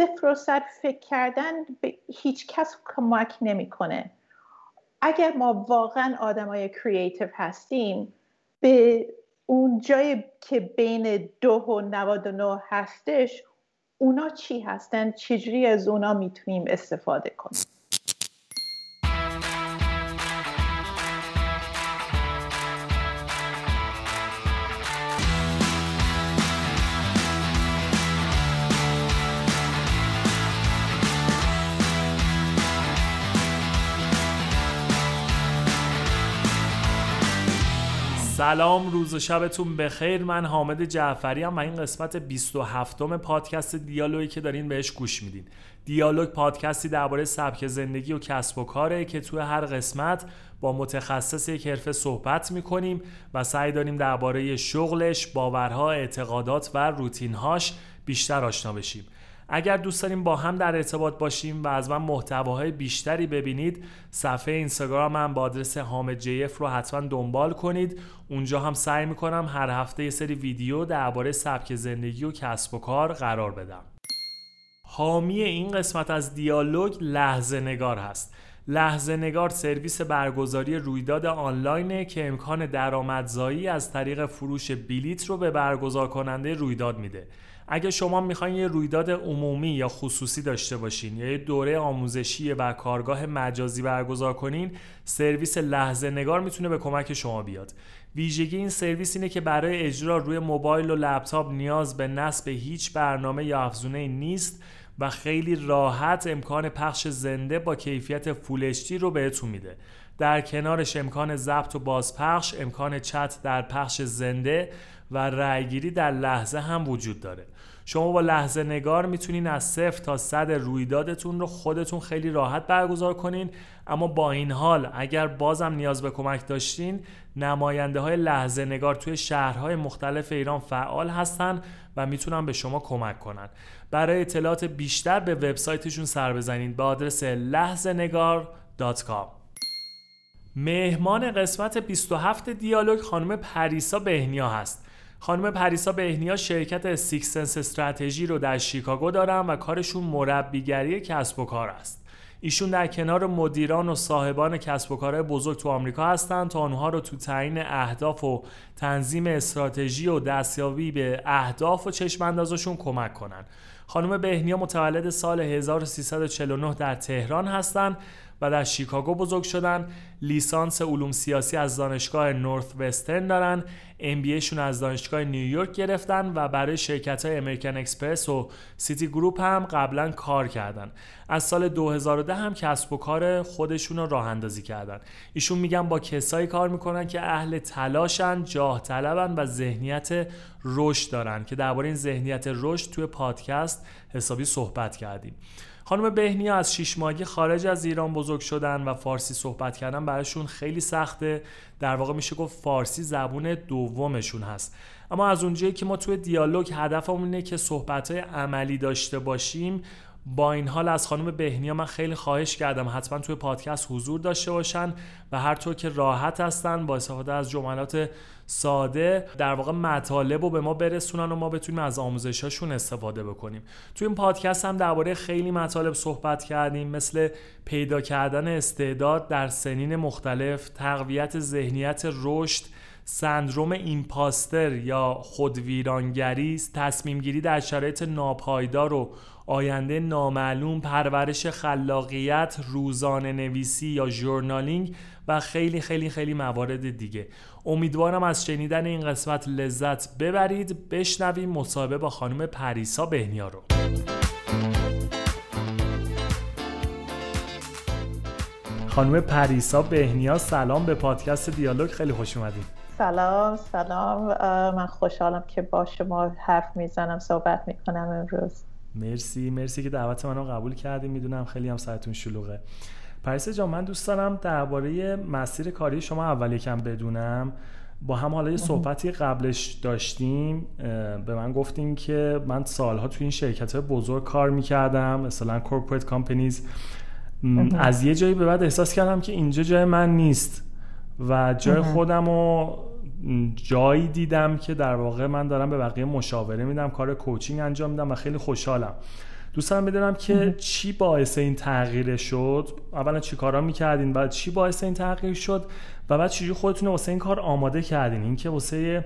صفر و صد فکر کردن به هیچ کس کمک نمی‌کنه. اگر ما واقعا آدمای کریتیو هستیم به اون جایی که بین دو و 99 هستش اونا چی هستن؟ چجوری از اونا می‌تونیم استفاده کنیم؟ سلام روز و شبتون بخیر. من حامد جعفری هم و این قسمت 27 م پادکست دیالوگی که دارین بهش گوش میدین. دیالوگ پادکستی درباره سبک زندگی و کسب و کاره که توی هر قسمت با متخصص یک حرفه صحبت می‌کنیم و سعی داریم درباره شغلش، باورها، اعتقادات و روتینهاش بیشتر آشنا بشیم. اگر دوست داریم با هم در ارتباط باشیم و از من محتواهای بیشتری ببینید صفحه اینستاگرام من با آدرس حامد جیف رو حتما دنبال کنید. اونجا هم سعی می‌کنم هر هفته یه سری ویدیو درباره سبک زندگی و کسب و کار قرار بدم. حامی این قسمت از دیالوگ لحظه نگار هست. لحظه نگار سرویس برگزاری رویداد آنلاینه که امکان درآمدزایی از طریق فروش بلیت رو به برگزار کننده رویداد میده. اگه شما می‌خواین یه رویداد عمومی یا خصوصی داشته باشین یا یه دوره آموزشی و کارگاه مجازی برگزار کنین سرویس لحظه نگار می‌تونه به کمک شما بیاد. ویژگی این سرویس اینه که برای اجرا روی موبایل و لپتاپ نیاز به نصب هیچ برنامه یا افزونه نیست و خیلی راحت امکان پخش زنده با کیفیت فولشتی رو بهتون میده. در کنارش امکان ضبط و بازپخش امکان چت در پخش زنده و رأیگیری در لحظه هم وجود داره. شما با لحظه نگار می‌تونین از صفر تا صد رویدادتون رو خودتون خیلی راحت برگزار کنین. اما با این حال اگر بازم نیاز به کمک داشتین نماینده های لحظه نگار توی شهرهای مختلف ایران فعال هستن و می‌تونن به شما کمک کنن. برای اطلاعات بیشتر به وبسایتشون سر بزنید به آدرس لحظه مهمان قسمت 27 دیالوگ خانم پریسا بهنیا هست. خانم پریسا بهنیا شرکت Sixth Sense Strategy رو در شیکاگو دارن و کارشون مربیگری کسب و کار است. ایشون در کنار مدیران و صاحبان کسب و کارهای بزرگ تو آمریکا هستند تا آنها رو تو تعیین اهداف و تنظیم استراتژی و دستیابی به اهداف و چشم اندازشون کمک کنند. خانم بهنیا متولد سال 1349 در تهران هستند و در شیکاگو بزرگ شدن. لیسانس علوم سیاسی از دانشگاه نورث وسترن دارن ام شون از دانشگاه نیویورک گرفتن و برای شرکت های امریکن اکسپرس و سیتی گروپ هم قبلا کار کردن. از سال 2010 هم کسب و کار خودشون رو راه اندازی کردن. ایشون میگن با کسایی کار می‌کنن که اهل تلاشن جاه طلبن و ذهنیت رشد دارن. که درباره این ذهنیت رشد توی پادکست حسابی صحبت کردیم. خانم بهنیا از شیش ماهگی خارج از ایران بزرگ شدن و فارسی صحبت کردن براشون خیلی سخته. در واقع میشه گفت فارسی زبون دومشون هست. اما از اونجایی که ما توی دیالوگ هدفمون اینه که صحبت عملی داشته باشیم با این حال از خانم بهنیا من خیلی خواهش کردم حتما توی پادکست حضور داشته باشن و هر طور که راحت هستن با استفاده از جملات ساده در واقع مطالب رو به ما برسونن و ما بتونیم از آموزشاشون استفاده بکنیم. توی این پادکست هم درباره خیلی مطالب صحبت کردیم مثل پیدا کردن استعداد در سنین مختلف تقویت ذهنیت رشد سندروم ایمپاستر یا خودویرانگری تصمیم گیری در شرایط ناپایدار و آینده نامعلوم پرورش خلاقیت روزانه نویسی یا ژورنالینگ و خیلی خیلی خیلی موارد دیگه. امیدوارم از شنیدن این قسمت لذت ببرید. بشنویم مصاحبه با خانم پریسا بهنیا رو. خانم پریسا بهنیا سلام به پادکست دیالوگ. خیلی خوش اومدید سلام سلام. من خوشحالم که با شما حرف می‌زنم صحبت می‌کنم امروز. مرسی مرسی که دعوت منو قبول کردیم می‌دونم خیلی هم سرتون شلوغه. پریسا جان من دوست دارم درباره مسیر کاری شما اول یکم بدونم. با هم حالا یه صحبتی قبلش داشتیم. به من گفتیم که من سالها توی این شرکت های بزرگ کار می‌کردم مثلا corporate companies. از یه جایی به بعد احساس کردم که اینجا جای من نیست و جای خودم رو جایی دیدم که در واقع من دارم به بقیه مشاوره میدم کار کوچینگ انجام میدم و خیلی خوشحالم. دوستان بدونم که چی باعث این تغییر شد؟ اولا چی کارا می‌کردین؟ بعد چی باعث این تغییر شد؟ و بعد چجوری خودتون واسه این کار آماده کردین؟ اینکه واسه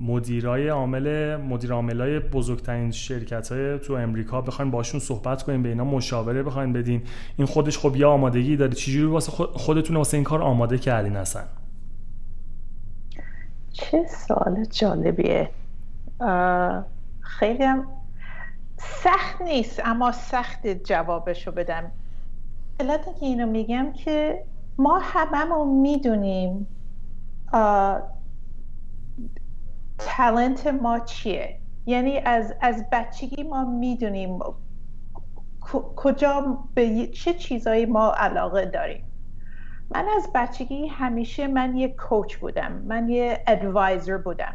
مدیرای عامل مدیر عاملای بزرگترین شرکت های تو امریکا بخواین باشون صحبت کنین به اینا مشاوره بخواین بدین. این خودش خب یه آمادگی داره. چجوری واسه خودتون واسه این کار آماده کردین اصلا؟ چه سوال جالبیه. خیلی هم سخت نیست اما سخت جوابشو بدم. علت که اینو میگم که ما هممون می‌دونیم تلنت ما چیه. یعنی از, از بچگی ما می‌دونیم کجا به چه چیزایی ما علاقه داریم. من از بچگی همیشه من یه کوچ بودم. من یه ادوایزر بودم.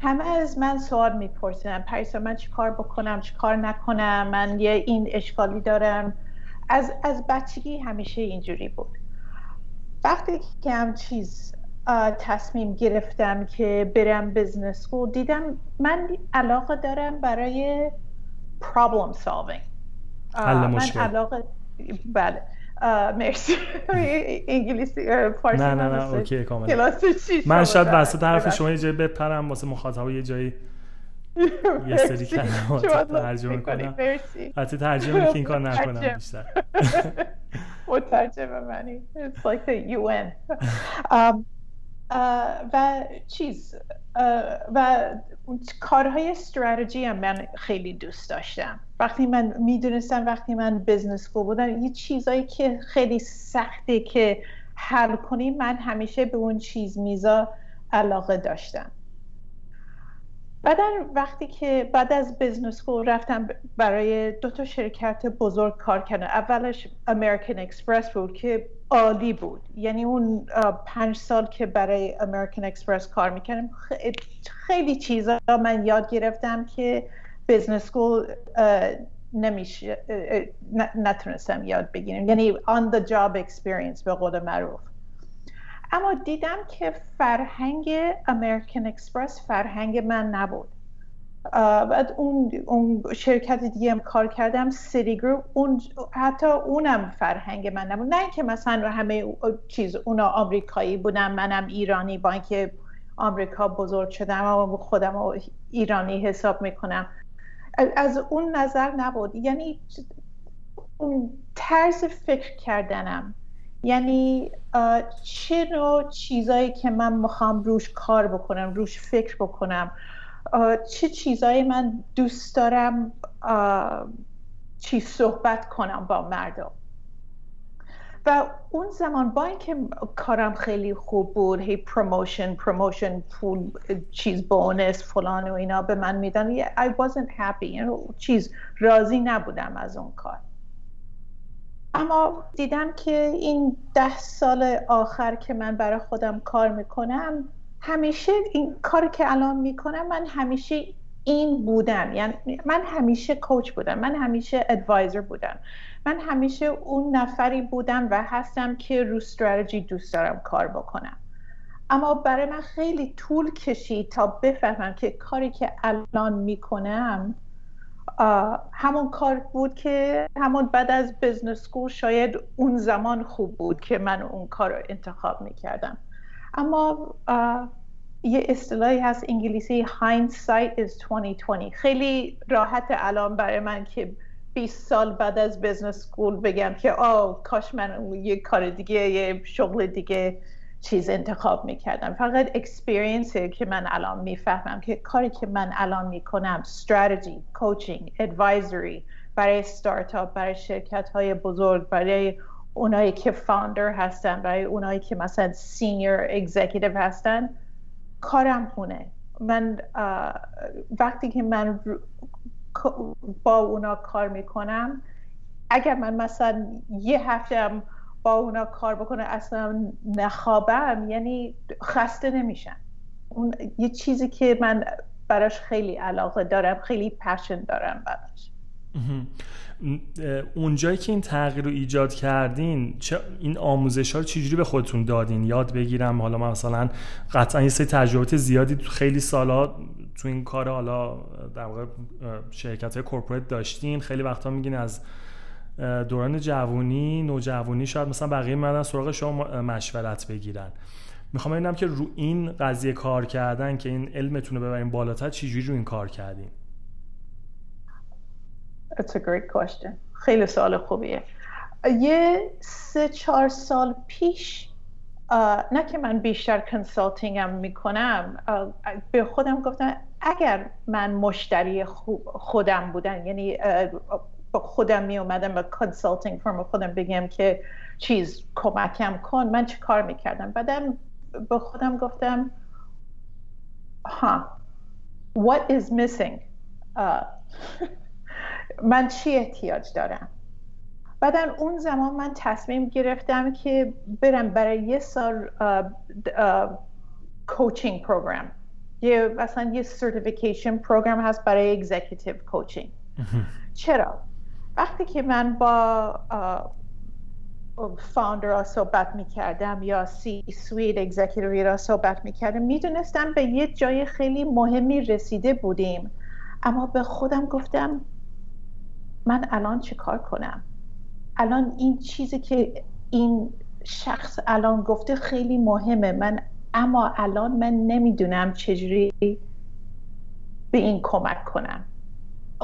همه از من سوال میپرسیدن پریسا من چی کار بکنم؟ چی کار نکنم؟ من یه این اشکالی دارم. از, از بچگی همیشه اینجوری بود. وقتی که هم چیز تصمیم گرفتم که برم بزنس سکول دیدم من علاقه دارم برای پرابلم سالوینگ من علاقه بله. مرسی. انگلیسی فارسی نه نه نه اوکی کاملا من شاید وسط حرف شما یه جایی بپرم واسه مخاطب یه جایی یه سری کلمات ترجمه کنم. حتی ترجمه که این کار نکنم بیشتر. مترجم منی. It's like the UN و چیز و کارهای استراتژی هم من خیلی دوست داشتم. وقتی من می‌دونستم وقتی من بزنس کو بودم یه چیزایی که خیلی سخته که حل کنیم من همیشه به اون چیز میزا علاقه داشتم. بعد وقتی که بعد از بزنس سکول رفتم برای دو تا شرکت بزرگ کار کردم. اولش امریکن اکسپرس بود که عالی بود. یعنی اون پنج سال که برای American Express کار می‌کردم خیلی چیزا من یاد گرفتم که business school نمیشه نتونستم یاد بگیرم. یعنی on the job experience به قول معروف. اما دیدم که فرهنگ American Express فرهنگ من نبود. بعد اون, اون شرکت دیگه هم کار کردم Citigroup اون حتی اونم فرهنگ من نبود. نه اینکه مثلا همه چیز اونا آمریکایی بودم منم ایرانی با اینکه آمریکا بزرگ شدم اما خودم ایرانی حساب می‌کنم. از اون نظر نبود. یعنی اون طرز فکر کردنم یعنی چه نوع چیزایی که من می‌خوام روش کار بکنم روش فکر بکنم؟ چه چیزایی من دوست دارم چی صحبت کنم با مردم؟ و اون زمان با اینکه کارم خیلی خوب بود هی promotion promotion پول چیز bonus فلان و اینا به من میدن I wasn't happy چیز راضی نبودم از اون کار. اما دیدم که این ده سال آخر که من برای خودم کار می‌کنم همیشه این کار که الان می‌کنم من همیشه این بودم. یعنی من همیشه کوچ بودم من همیشه ادوایزر بودم. من همیشه اون نفری بودم و هستم که رو استراتژی دوست دارم کار بکنم. اما برای من خیلی طول کشید تا بفهمم که کاری که الان می‌کنم همون کار بود که همون بعد از بزنس سکول شاید اون زمان خوب بود که من اون کار رو انتخاب می‌کردم. اما یه اصطلاحی هست انگلیسی hindsight is 20/20 خیلی راحت الان برای من که 20 سال بعد از business school بگم که آه کاش من یه کار دیگه یه شغل دیگه چیز انتخاب می‌کردم. فقط experience که من الان می‌فهمم که کاری که من الان می‌کنم strategy coaching advisory برای ستارتاپ برای شرکت های بزرگ برای اونایی که founder هستن برای اونایی که مثلا senior executive هستن کارم خونه. من وقتی که من با اونا کار می‌کنم اگر من مثلا یه هفته با اونا کار بکنه اصلا نخوابم یعنی خسته نمیشم. اون یه چیزی که من براش خیلی علاقه دارم خیلی passion دارم براش. اونجایی که این تغییر رو ایجاد کردین چه این آموزش ها رو چجوری به خودتون دادین؟ یاد بگیرم حالا مثلا قطعا یه سری تجربات زیادی تو خیلی سالا تو این کار حالا در واقع شرکت های کورپوریت داشتین. خیلی وقتا میگین از دوران جوونی نوجوانی شاید مثلا بقیه میادن سراغ شما مشورت بگیرن می‌خوام ببینم که رو این قضیه کار کردن که این علمتون رو ببرین بالاتر چجوری رو این کار کردین That's a great question. خیلی سوال خوبیه. یه سه چهار سال پیش نه که من بیشتر کنسالتینگم می‌کنم به خودم گفتم اگر من مشتری خودم بودم یعنی خودم می اومدم به کنسالتینگ فرم خودم بگم که چیز کمکم کن من چه کار می‌کردم؟ بعدم به خودم گفتم ها what is missing? من چی احتیاج دارم؟ بعدا اون زمان من تصمیم گرفتم که برم برای یه سال coaching program یه مثلا یه certification program هست برای executive coaching چرا؟ وقتی که من با founder ها صحبت می کردم یا سی سویت اگزیکیتیوی را صحبت می کردم می‌دونستم به یه جای خیلی مهمی رسیده بودیم. اما به خودم گفتم من الان چه کار کنم؟ الان این چیزی که این شخص الان گفته خیلی مهمه. من اما الان من نمی‌دونم چجوری به این کمک کنم.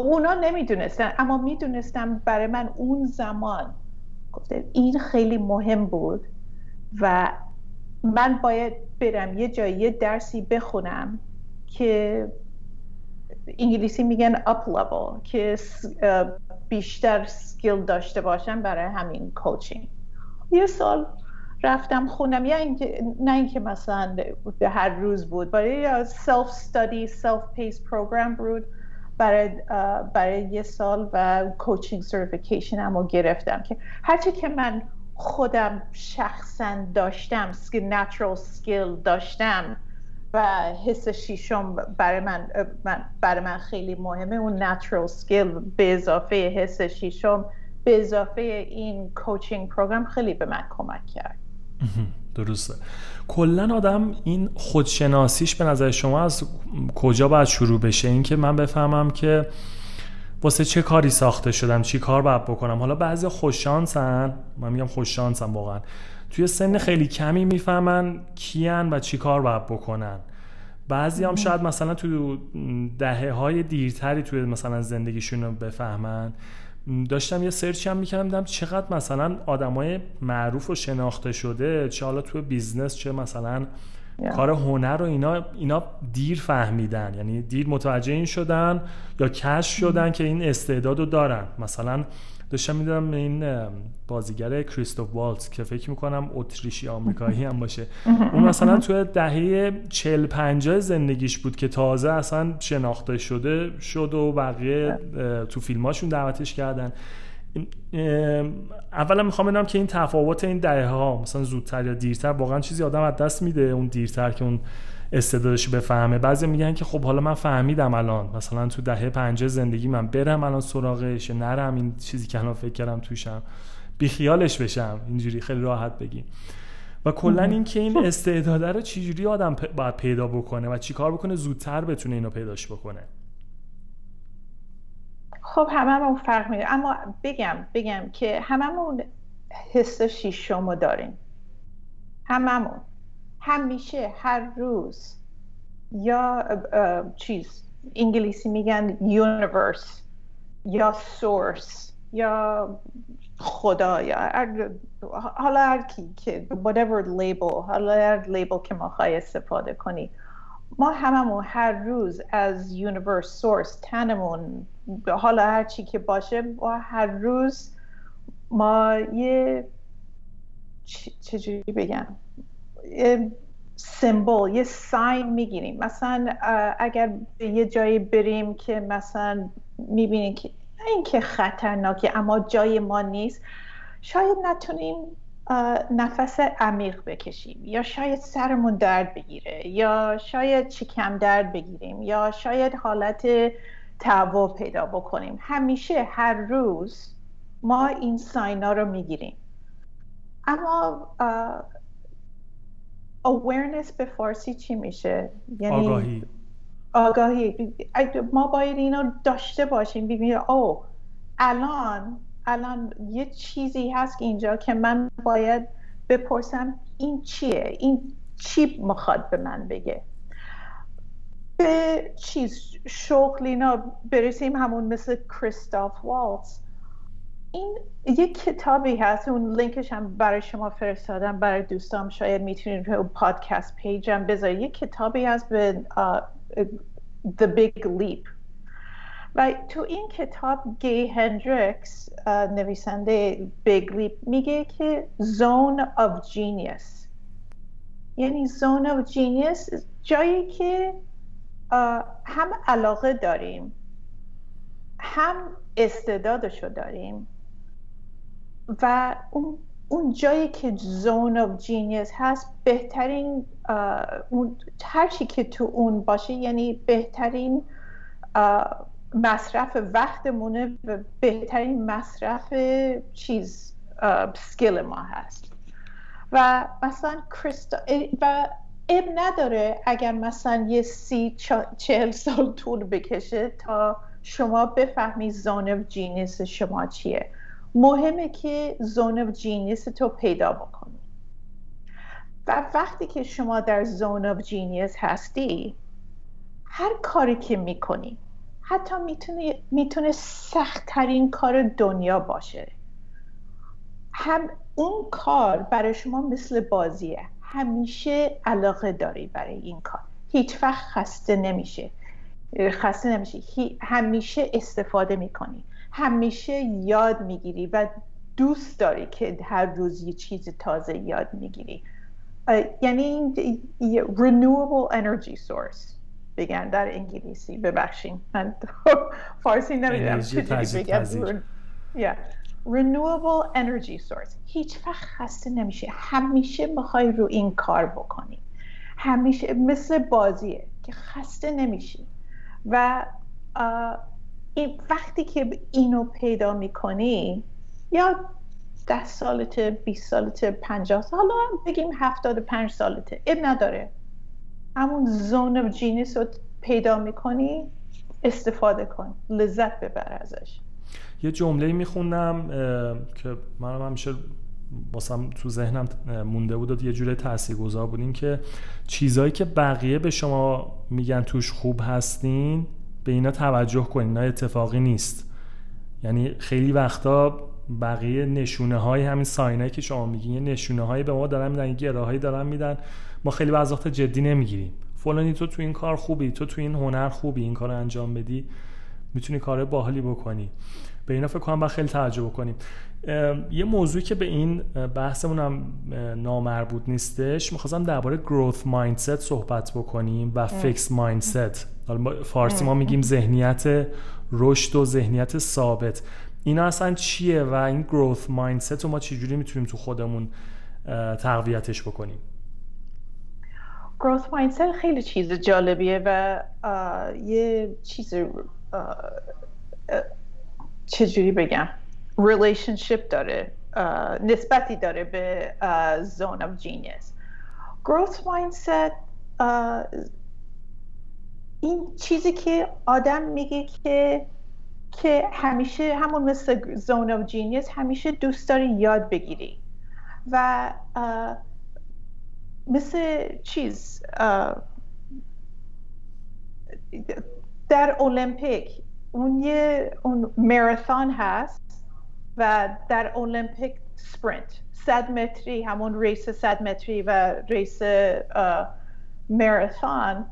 اونا نمی‌دونستن اما می‌دونستم برای من اون زمان گفته این خیلی مهم بود و من باید برم یه جایی درسی بخونم که انگلیسی میگن up level که بیشتر skill داشته باشم برای همین coaching یه سال رفتم خوندم یا اینکه نه اینکه مثلا هر روز بود برای self study self-paced program بود. برای برای یه سال و coaching certification هم گرفتم که هرچی که من خودم شخصا داشتم skill natural skill داشتم و حس شیشم برای من, برای من خیلی مهمه اون natural skill به اضافه حس شیشم به اضافه این coaching program خیلی به من کمک کرد. درسته. کلا آدم این خودشناسیش به نظر شما از کجا باید شروع بشه؟ اینکه من بفهمم که واسه چه کاری ساخته شدم؟ چی کار باید بکنم؟ حالا بعضی خوش‌شانسن. من میگم خوش‌شانسن واقعا. توی سن خیلی کمی می‌فهمن کی‌ان و چی کار باید بکنن. بعضی هم شاید مثلا تو دهه های دیرتری توی مثلا زندگیشون رو بفهمن. داشتم یه search ی هم می‌کردم دیدم چقدر مثلا آدمای معروف و شناخته شده چه حالا تو business چه مثلا کار هنر و اینا اینا دیر فهمیدن. یعنی دیر متوجه این شدن یا کشف شدن که این استعداد رو دارن. مثلا داشتم می‌دونم این بازیگر کریستوف والتز که فکر می‌کنم اتریشی آمریکایی هم باشه. اون مثلا توی دهه 40 50 زندگیش بود که تازه اصلا شناخته شده شد و بقیه تو فیلماشون دعوتش کردن. اولا می‌خوام بدونم که این تفاوت این دهه ها مثلا زودتر یا دیرتر واقعا چیزی آدم از دست میده اون دیرتر که اون استعدادش بفهمه. بعضی میگن که خب حالا من فهمیدم الان. مثلا تو دهه پنجه زندگی من برم الان سراغش نرم این چیزی که الان فکر کردم توشم. بیخیالش بشم. اینجوری خیلی راحت بگیم و کلا این که این استعداده رو چجوری آدم باید پیدا بکنه و چیکار بکنه زودتر بتونه اینو پیداش بکنه. خب هممون فرق میده اما بگم بگم که هممون حس شیشمو داریم. هممون. همیشه هر روز یا چیز انگلیسی میگن universe یا source یا خدا یا حالا هر کی که whatever label حالا هر label که ما خواهی استفاده کنی. ما هممون هر روز از universe source تنمون حالا هر چی که باشه و هر روز ما یه چجوری بگم؟ سمبل یه ساین می‌گیریم. مثلا اگر به یه جایی بریم که مثلا می‌بینیم که این که خطرناکه اما جای ما نیست شاید نتونیم نفس عمیق بکشیم. یا شاید سرمون درد بگیره یا شاید چکم درد بگیریم یا شاید حالت تعوا پیدا بکنیم. همیشه هر روز ما این ساینا رو می‌گیریم. اما awareness به فارسی چی میشه. یعنی آگاهی. آگاهی. ما باید اینو داشته باشیم ببینیم او الان الان یه چیزی هست که اینجا که من باید بپرسم این چیه؟ این چی می‌خواد به من بگه؟ به چیز شغل اینا برسیم همون مثل کریستاف والتز این یک کتابی هست اون لینکش هم برای شما فرستادم برای دوستام شاید می‌تونید رو پادکست page م بذارید. یک کتابی هست به The Big Leap. و تو این کتاب گی هندریکس نویسنده Big Leap میگه که zone of genius. یعنی زون of genius جایی که هم علاقه داریم هم استعدادشو داریم. و اون اون جایی که زون of genius هست بهترین اون هرچی که تو اون باشه یعنی بهترین مصرف وقتمونه و بهترین مصرف چیز skill ما هست. و مثلا کریستا و عیب نداره اگر مثلا یه سی چهل سال طول بکشه تا شما بفهمی zone of genius شما چیه. مهمه که zone genius تو پیدا بکنی. و وقتی که شما در zone of genius هستی هر کاری که می‌کنی حتی می‌تونه می‌تونه سختترین کار دنیا باشه. هم اون کار برای شما مثل بازیه. همیشه علاقه داری برای این کار. هیچ وقت خسته نمیشه. خسته نمیشه همیشه استفاده می‌کنی. همیشه یاد می‌گیری و دوست داری که هر روز یه چیز تازه یاد می‌گیری. یعنی renewable energy source. بگن در انگلیسی. ببخشین. من فارسی نمی‌دونم چجوری بگم. renewable energy source. هیچ وقت خسته نمیشه همیشه می‌خوای رو این کار بکنی. همیشه مثل بازیه که خسته نمیشی. و این وقتی که اینو پیدا می‌کنی یا ده سالته 20 سالته 50 سال بگیم 75 سالته اب نداره. همون زون جینیس رو پیدا می‌کنی استفاده کن لذت ببر ازش. یه جمله میخوندم که منم همیشه باسم تو ذهنم مونده بود یه جوره تاثیرگذار بود این که چیزایی که بقیه به شما میگن توش خوب هستین به اینا توجه کنین اینا اتفاقی نیست. یعنی خیلی وقتا بقیه نشونه های همین ساینایی که شما میگین نشونه هایی به ما دارن میدن یه هایی دارن میدن. ما خیلی وقت جدی نمی‌گیریم. فلانی تو تو این کار خوبی تو تو این هنر خوبی این کار انجام بدی می‌تونی کار باحالی بکنی. به اینا فکر کنم باید خیلی توجه بکنیم. یه موضوعی که به این بحثمون هم نامربوط نیستش می‌خواستم درباره گروث مایندست صحبت بکنیم و فیکس مایندست حالا فارسی ما میگیم ذهنیت رشد و ذهنیت ثابت. اینا اصلا چیه و این گروث مایندست رو ما چجوری می‌تونیم تو خودمون تقویتش بکنیم؟ growth mindset خیلی چیز جالبیه و یه چیز چجوری بگم relationship داره نسبتی داره به zone of genius. Growth mindset این چیزی که آدم میگه که که همیشه همون مثل zone of genius همیشه دوست داری یاد بگیری. و مثل چیز در المپیک اون یه اون ماراثون هست و در المپیک sprint صد متری همون race صد متری و race ماراثون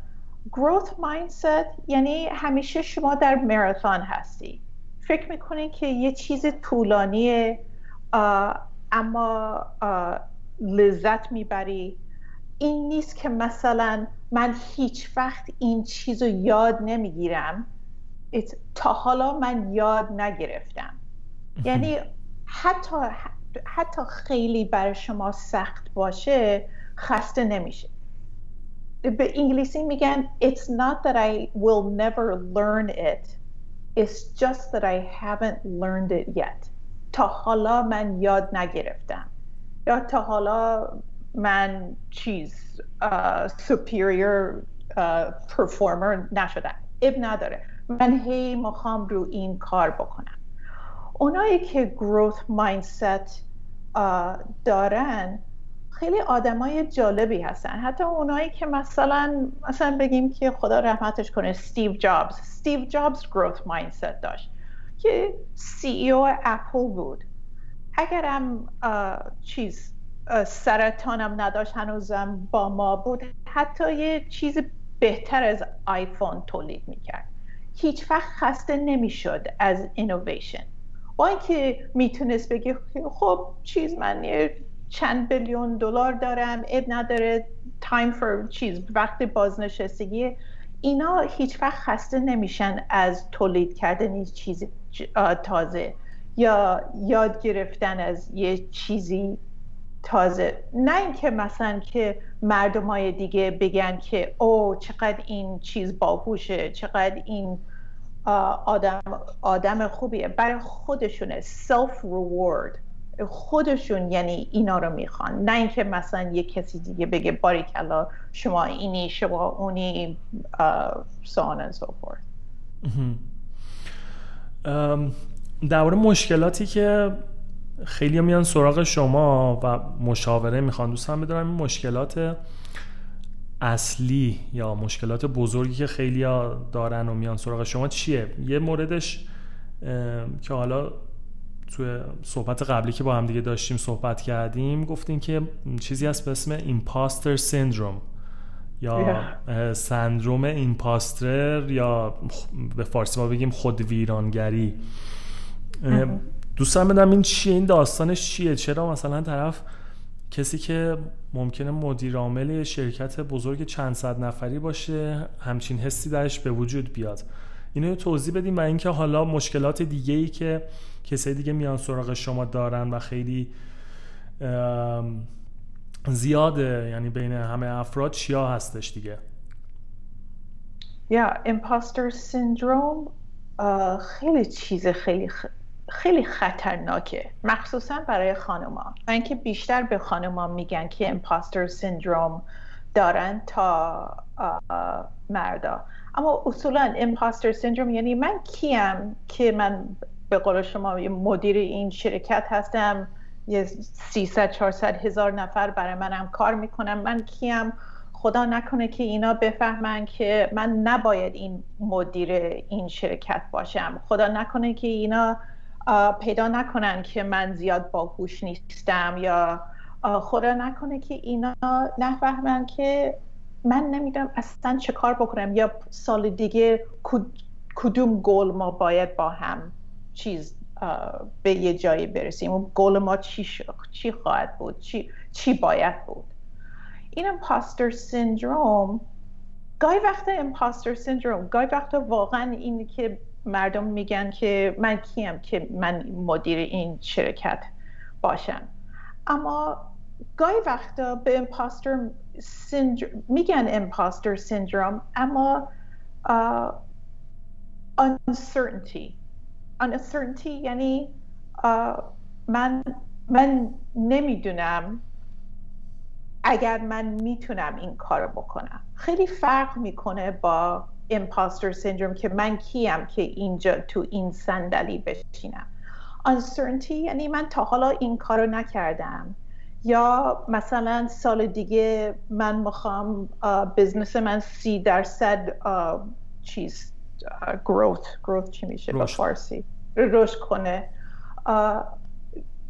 growth mindset یعنی همیشه شما در ماراثون هستی. فکر می‌کنی که یه چیز طولانیه اما لذت می‌بری. این نیست که مثلا من هیچ وقت این چیز رو یاد نمی‌گیرم. تا حالا من یاد نگرفتم. یعنی حتی حتی خیلی برای شما سخت باشه خسته نمیشه. به انگلیسی میگن it's not that I will never learn it. It's just that I haven't learned it yet. تا حالا من یاد نگرفتم. یا تا حالا من چیز uh, superior uh, performer نشدم. اب نداره. من هی می‌خوام رو این کار بکنم. اونایی که mindset uh, دارن خیلی آدمای جالبی هستن. حتی اونایی که مثلا مثلا بگیم که خدا رحمتش کنه استیو جابز استیو جابز گروث مایندست داشت. که CEO اپل بود. اگرم چیز سرطانم نداشت هنوزم با ما بود حتی یه چیز بهتر از آیفون تولید می‌کرد. هیچ وقت خسته نمی‌شد از اینویشن با اینکه می‌تونست بگی خب چیز من چند billion دلار دارم عیب نداره time for چیز وقت بازنشستگی. اینا هیچ وقت خسته نمیشن از تولید کردن چیز تازه یا یاد گرفتن از یه چیزی تازه. نه اینکه مثلا که مردم های دیگه بگن که او چقدر این چیز باهوشه چقدر این آدم آدم خوبیه. برای خودشونه self reward خودشون یعنی اینا رو می‌خوان. نه اینکه مثلا یه کسی دیگه بگه باریکلا شما اینی شما اونی سان so درباره مشکلاتی که خیلی میان سراغ شما و مشاوره می‌خوان. دوستان بدونم این مشکلات اصلی یا مشکلات بزرگی که خیلی دارن و میان سراغ شما چیه؟ یه موردش که حالا توی صحبت قبلی که با هم دیگه داشتیم صحبت کردیم گفتیم که چیزی هست به اسم ایمپاستر سندروم یا سندروم ایمپاستر یا به فارسی ما بگیم خود ویرانگری دوستان بدم این چیه این داستانش چیه؟ چرا مثلا طرف کسی که ممکنه مدیر عامل شرکت بزرگ چند صد نفری باشه همچین حسی درش به وجود بیاد؟ اینو توضیح بدیم و اینکه حالا مشکلات دیگه ای که کسای دیگه میان سراغ شما دارن و خیلی زیاده یعنی بین همه افراد چیا هستش دیگه؟ یا امپاستر سیندروم خیلی چیز خیلی خیلی خطرناکه. مخصوصا برای خانوما. و اینکه بیشتر به خانوما میگن که امپاستر سیندروم دارن تا مردا. اما اصولا امپاستر سیندروم یعنی من کیم که من به قول شما مدیر این شرکت هستم یه 300 400 هزار نفر برای منم کار می‌کنم من کیم؟ خدا نکنه که اینا بفهمن که من نباید این مدیر این شرکت باشم. خدا نکنه که اینا پیدا نکنن که من زیاد باهوش نیستم یا خدا نکنه که اینا نفهمن که من نمی‌دونم اصلا چه کار بکنم یا سال دیگه کدوم گل ما باید با هم چیز به یه جایی برسیم. گل ما چی, چی خواهد بود؟ چی, چی باید بود؟ این امپاستر سیندروم گاهی وقت امپاستر سیندروم گاهی وقت واقعا این که مردم میگن که من کیم که من مدیر این شرکت باشم. اما گاهی وقتا به امپاستر سیندروم میگن امپاستر سیندروم اما uncertainty. Uncertainty یعنی من من نمی‌دونم اگر من می‌تونم این کار بکنم. خیلی فرق می‌کنه با امپاستر سیندروم که من کیم که اینجا تو این صندلی بشینم. Uncertainty یعنی من تا حالا این کارو نکردم. یا مثلا سال دیگه من می‌خوام بزنس من سی درصد چیز growth growth چی میشه؟ با فارسی. رشد کنه.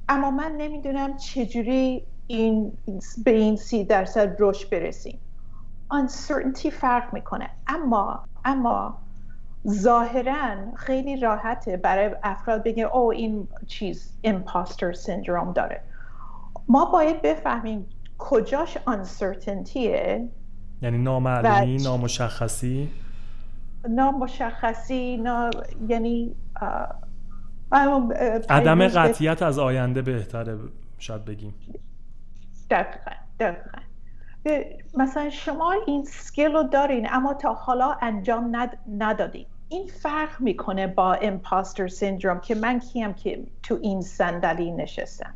اما من نمی‌دونم چجوری این به این سی درصد رشد برسیم. Uncertainty فرق می‌کنه. اما اما ظاهرا خیلی راحته برای افراد بگه او این چیز imposter syndrome داره. ما باید بفهمیم کجاش uncertaintyه. یعنی نامعلومی نامشخصی؟ نامشخصی نا... یعنی عدم قطیت از آینده بهتره شاید بگیم. دقیقا دقیقا. مثلا شما این سکیل رو دارین اما تا حالا انجام ند... ندادین. این فرق می‌کنه با امپاستر سیندروم که من کیم که تو این صندلی نشستم.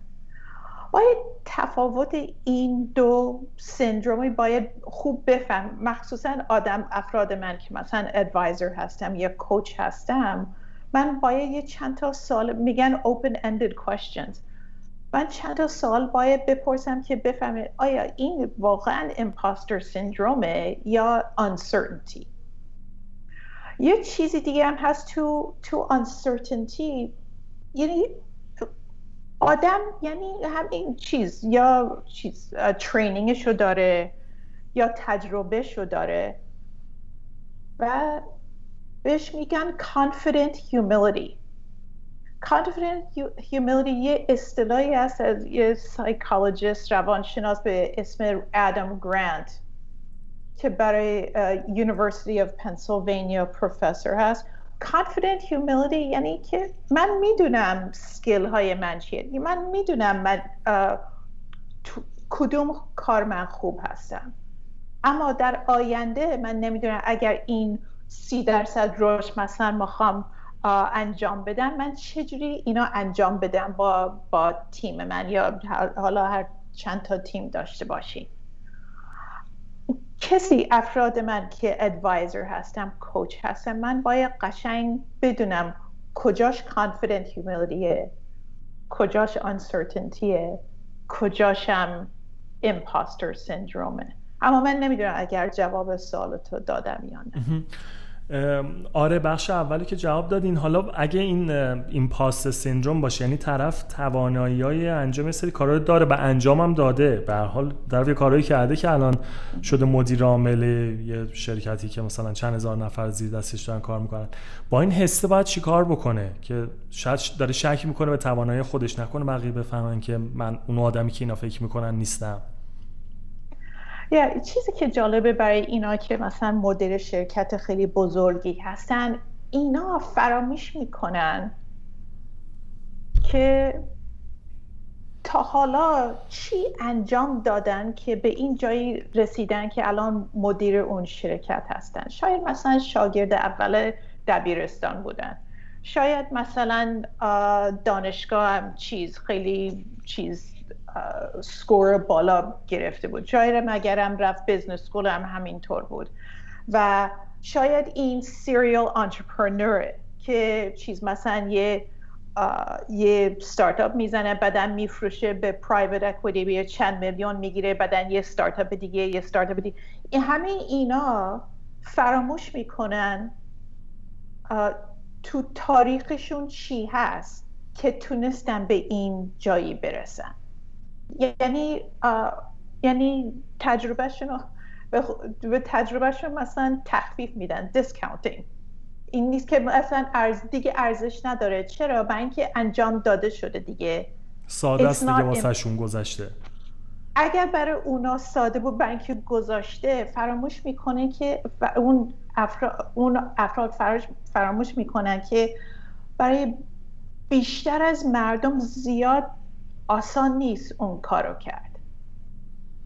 باید تفاوت این دو سندرومی باید خوب بفهم. مخصوصا آدم افراد من که مثلا ادوایزر هستم یا کوچ هستم من باید یه چند تا سال میگن open ended questions. من چند تا سال باید بپرسم که بفهمه آیا این واقعا امپاستر سندرومه یا uncertainty? یه چیزی دیگه هم هست تو تو uncertainty یعنی آدم یعنی همین چیز یا چیز ترینینگشو داره یا تجربهشو داره و بهش میگن confident humility. Confident humility یه اصطلاحی هست از یه سایکولوژیست روانشناس به اسم ادم گرانت که برای University of Pennsylvania پروفسور هست confident humility یعنی که من می‌دونم سکیل های من چیه من می‌دونم من کدوم کار من خوب هستم اما در آینده من نمی‌دونم اگر این سی درصد روش مثلا می‌خوام انجام بدم. من چجوری اینا انجام بدم با, با تیم من؟ یا حالا هر چند تا تیم داشته باشیم کسی افراد من که ادوایزر هستم کوچ هستم من باید قشنگ بدونم کجاش confident humility کجاش uncertainty کجاشم imposter syndrome اما من نمی‌دونم اگر جواب سوال تو دادم یا نه. آره بخش اولی که جواب دادین حالا اگه این این پاست سندروم باشه یعنی طرف توانایی های انجام سری کارا داره به انجام هم داده به حال طرف یه کارهایی کرده که الان شده مدیر عامل یه شرکتی که مثلا چند هزار نفر زیر دستش دارن کار می‌کنن. با این حسه باید چیکار بکنه؟ که شاید داره شک می‌کنه به توانایی خودش نکنه بقیه بفهمن که من اون آدمی که اینا فکر می‌کنن نیستم. یا چیزی که جالبه برای اینا که مثلا مدیر شرکت خیلی بزرگی هستن اینا فراموش می‌کنن که تا حالا چی انجام دادن که به این جایی رسیدن که الان مدیر اون شرکت هستن؟ شاید مثلا شاگرد اول دبیرستان بودن. شاید مثلا دانشگاه هم چیز خیلی چیز score بالا گرفته بود. شاید مگرم رفت business school هم همینطور بود. و شاید این serial entrepreneur که چیز مثلا یه یه ستارتاپ می‌زنه بعدا میفروشه به private equity به چند میلیون می‌گیره بعدا یه ستارتاپ دیگه یه ستارتاپ دیگه. این همه اینا فراموش می‌کنن تو تاریخشون چی هست که تونستن به این جایی برسن. یعنی یعنی تجربهشون به تجربهشون مثلا تخفیف میدن discounting این نیست که مثلا ارز دیگه ارزش نداره. چرا؟ برای اینکه انجام داده شده دیگه. ساده است دیگه واسهشون گذشته. اگر برای اونا ساده بود برای اینکه گذاشته فراموش می‌کنه که اون افراد, اون افراد فراموش می‌کنن که برای بیشتر از مردم زیاد آسان نیست اون کارو کرد.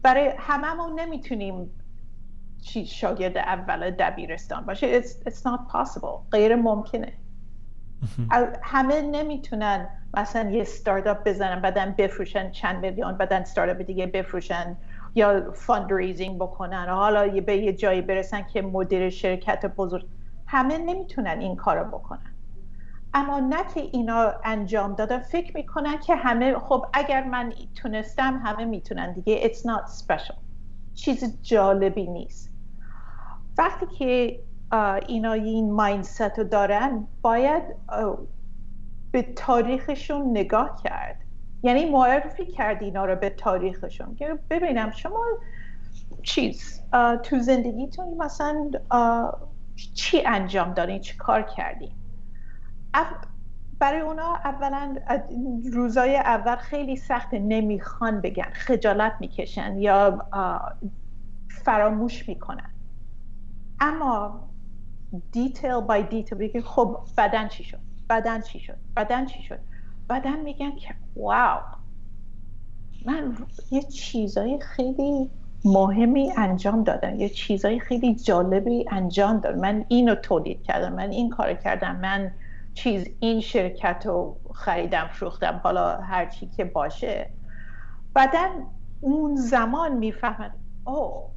برای هممون نمی‌تونیم چی شاگرد اول دبیرستان باشه. It's, it's not possible. غیر ممکنه. همه نمی‌تونن مثلا یه ستارتاپ بزنن بعدن بفروشن چند میلیون بعدن ستارتاپ دیگه بفروشن یا fundraising بکنن. حالا به یه جایی برسن که مدیر شرکت بزرگ. همه نمی‌تونن این کارو بکنن. اما نه که اینا انجام دادن فکر می‌کنن که همه خب اگر من تونستم همه می‌تونن دیگه. It's not special. چیز جالبی نیست. وقتی که اینا این مایندست رو دارن باید به تاریخشون نگاه کرد. یعنی معرفی کرد اینا رو به تاریخشون. که ببینم شما چیز تو زندگیتون مثلا چی انجام دارین چی کار کردین؟ برای اونا اولا روزای اول خیلی سخت نمی‌خوان بگن. خجالت می‌کشن یا فراموش می‌کنن. اما detail by detail بگن خب بعدن چی شد؟ بعدن چی شد؟ بعدن چی شد؟ بعدن میگن که wow من یه چیزای خیلی مهمی انجام دادن یه چیزای خیلی جالبی انجام دادن من اینو تولید کردم. من این کار کردم. من چیز این شرکت رو خریدم فروختم حالا هر چی که باشه. بعدا اون زمان می‌فهمن او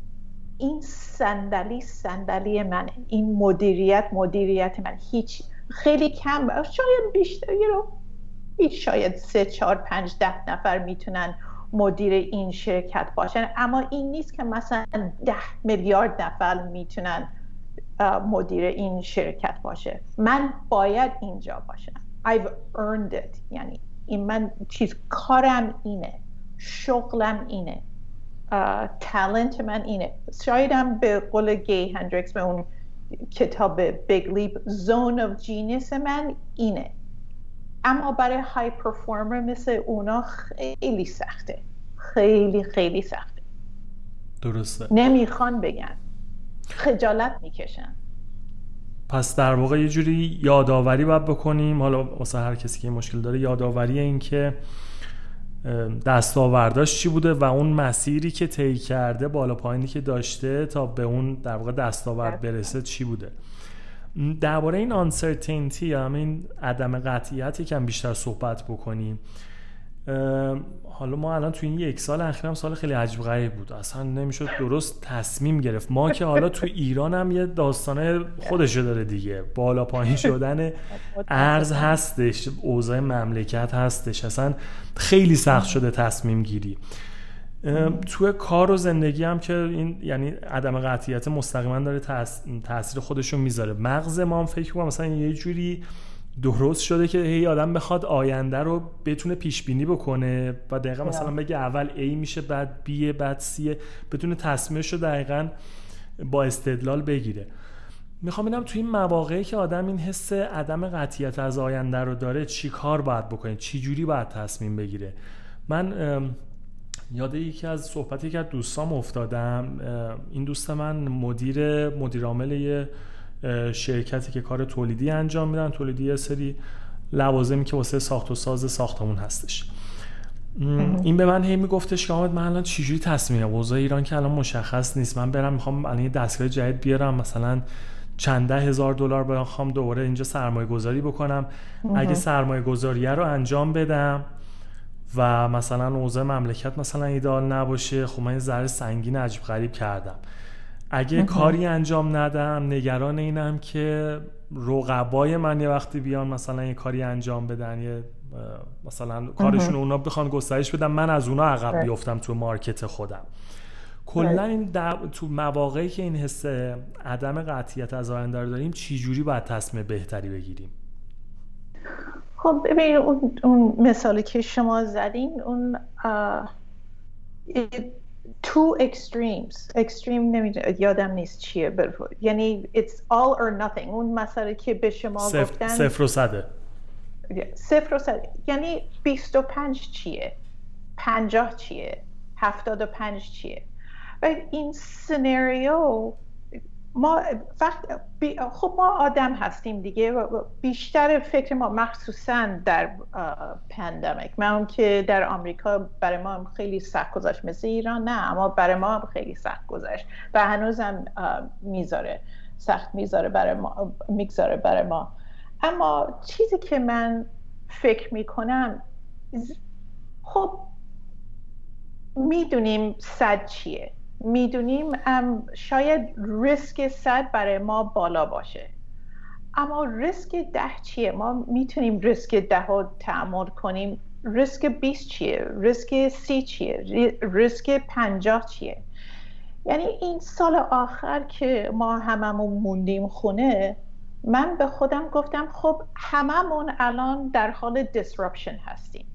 این صندلی صندلی منه. این مدیریت مدیریت من هیچ خیلی کم شاید بیشتر رو شاید سه چهار پنج ده نفر می‌تونن مدیر این شرکت باشن. اما این نیست که مثلا ده میلیارد نفر می‌تونن مدیر این شرکت باشه. من باید اینجا باشم. I've earned it. یعنی این من چیز کارم اینه. شغلم اینه. talent من اینه. شایدم به قول Gay Hendricks به اون کتاب Big Leap zone of genius من اینه. اما برای high performer مثل اونا خیلی سخته. خیلی خیلی سخته. درسته. نمی‌خوان بگن. خجالت می‌کشن. پس در واقع یه جوری یادآوری باید بکنیم. حالا واسه هر کسی که مشکل داره یادآوری این که دستاورداش چی بوده و اون مسیری که طی کرده بالا پایینی که داشته تا به اون در واقع دستاورد برسه چی بوده؟ درباره این آنسرتینتی همین عدم قطعیت یکم بیشتر صحبت بکنیم حالا ما الان تو این یک سال اخیر هم سال خیلی عجیب غریب بود. اصلا نمی‌شد درست تصمیم گرفت. ما که حالا تو ایران هم یه داستانه خودشو داره دیگه. بالا پایین شدن ارز هستش اوضاع مملکت هستش. اصلا خیلی سخت شده تصمیم گیری. تو کار و زندگی هم که این یعنی عدم قطعیت مستقیما داره تاثیر خودشو می‌ذاره. مغز ما هم فکر کنم مثلا یه جوری درست شده که هی آدم بخواد آینده رو بتونه پیش بینی بکنه و دقیقا مثلا بگه اول A میشه بعد B بعد C بتونه تصمیمش رو دقیقا با استدلال بگیره. می‌خوام ببینم توی این مواقعی که آدم این حس عدم قطعیت از آینده رو داره چی کار باید بکنه؟ چی جوری باید تصمیم بگیره؟ من یاد یکی از صحبتی که از دوستام افتادم این دوست من مدیر مدیر عامل یه شرکتی که کار تولیدی انجام میدن. تولیدی یه سری لوازمی که واسه ساخت و ساز ساختمون هستش. این به من هی میگفتش که آمد من الان چجوری تصمیم اوضاع ایران که الان مشخص نیست. من برم می‌خوام الان یه دستگاه جدید بیارم مثلا چند ده هزار دلار بخوام دوباره اینجا سرمایه گذاری بکنم اگه سرمایه گذاریه رو انجام بدم و مثلا اوضاع مملکت مثلا ایدال نباشه خب من یه ذره سنگین عجیب غریب کردم. اگه کاری انجام ندم نگران اینم که رقبای من یه وقتی بیان مثلا یه کاری انجام بدن یه مثلا کارشون اونا بخوان گسترش بدن من از اونا عقب بیفتم تو مارکت خودم. کلا این تو مواقعی که این حس عدم قطعیت از آینده رو داریم چی جوری باید تصمیم بهتری بگیریم؟ خب اون, اون مثالی که شما زدین اون two extremes. Extreme نمی‌دونم یادم نیست چیه یعنی it's all or nothing. اون مسئله که به شما. گفتن صفر و صده. صفر و صده. یعنی 25 چیه؟ 50 چیه؟ 75 چیه؟ و این سناریو ما وقت خب ما آدم هستیم دیگه بیشتر فکر ما مخصوصا در پندمیک. من که در آمریکا برای ما هم خیلی سخت گذاشت مثل ایران نه اما برای ما هم خیلی سخت گذاشت و هنوزم می‌ذاره. سخت می‌ذاره برای ما می‌گذاره برای ما. اما چیزی که من فکر می‌کنم خب می‌دونیم صد چیه. می‌دونیم شاید ریسک صد برای ما بالا باشه. اما ریسک ده چیه؟ ما می‌تونیم ریسک ده رو تعمل کنیم. ریسک 20 چیه؟ ریسک سی چیه؟ ریسک پنجاه چیه؟ یعنی این سال آخر که ما هممون موندیم خونه من به خودم گفتم خب هممون الان در حال disruption هستیم.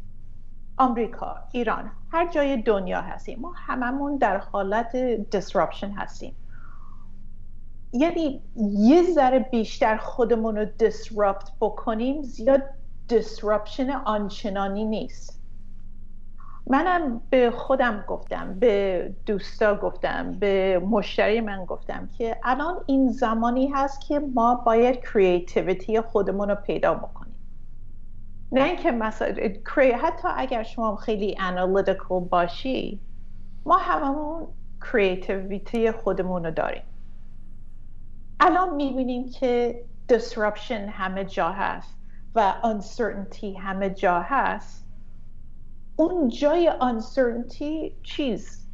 آمریکا ایران هر جای دنیا هستیم. ما هممون در حالت disruption هستیم. یعنی یه ذره بیشتر خودمون رو disrupt بکنیم زیاد disruption آنچنانی نیست. منم به خودم گفتم به دوستا گفتم به مشتری من گفتم که الان این زمانی هست که ما باید کریتیویتی خودمون رو پیدا بکنیم. نه اینکه مثلا حتی اگر شما خیلی انالیتیکل باشی ما هممون کریتیویتی خودمون رو داریم. الان می‌بینیم که disruption همه جا هست و uncertainty همه جا هست. اون جای uncertainty چیز؟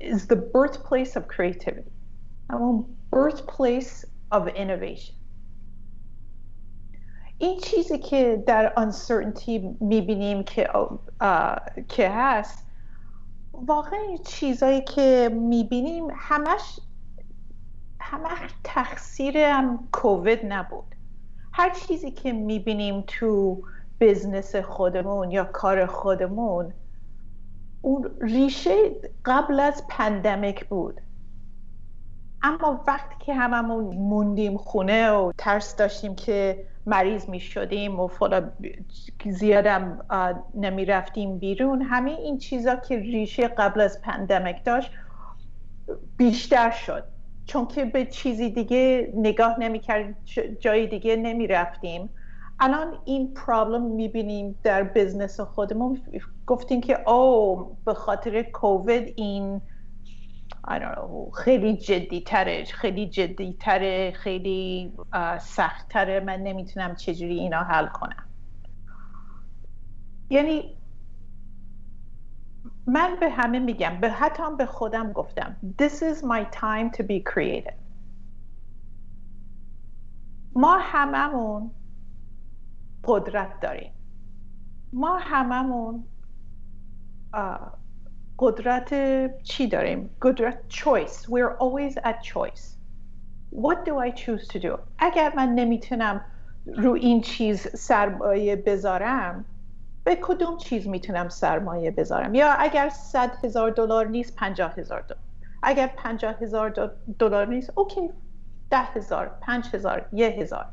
is the birthplace of creativity. همون birthplace of innovation. این چیزی که در uncertainty می‌بینیم که که هست واقعا چیزایی که می‌بینیم همش همش تقصیر هم کووید نبود. هر چیزی که می‌بینیم تو بزنس خودمون یا کار خودمون اون ریشه قبل از پندمیک بود. اما وقتی که هممون موندیم خونه و ترس داشتیم که مریض می شدیم و فلا زیادم نمی رفتیم بیرون همه این چیزا که ریشه قبل از پندمیک داشت بیشتر شد. چون که به چیزی دیگه نگاه نمی کرد جای دیگه نمی رفتیم الان این پرابلم می بینیم در بزنس خودمون. گفتیم که او به خاطر کووید این خیلی جدی تره خیلی جدی تره خیلی سخت تره من نمی‌تونم چجوری اینا حل کنم. یعنی من به همه میگم به حتی به خودم گفتم this is my time to be creative. ما هممون قدرت داریم. ما هممون قدرت چی داریم؟ قدرت choice. We're always at choice. What do I choose to do? اگر من نمی‌تونم رو این چیز سرمایه بذارم به کدوم چیز می‌تونم سرمایه بذارم؟ یا اگر صد هزار دلار نیست پنجاه هزار دلار. اگر پنجاه هزار دلار نیست اوکی ده هزار پنج هزار یه هزار.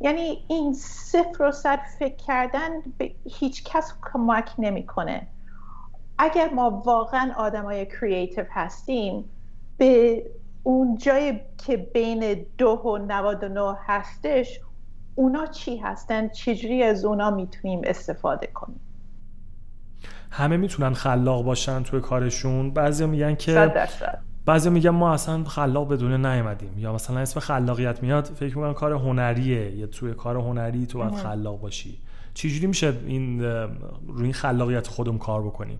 یعنی این صفر و صد فکر کردن به هیچ کس کمک نمی‌کنه. اگر ما واقعا آدمای کریتیو هستیم به اون جایی که بین دو و 99 هستش اونا چی هستن؟ چجوری از اونا می‌تونیم استفاده کنیم؟ همه می‌تونن خلاق باشن توی کارشون. بعضی میگن که بعضی میگن ما اصلا خلاق بدون نیومدیم. یا مثلا اسم خلاقیت میاد فکر می‌کنم کار هنریه. یا توی کار هنری تو باید خلاق باشی. چجوری میشه این روی این خلاقیت خودم کار بکنیم؟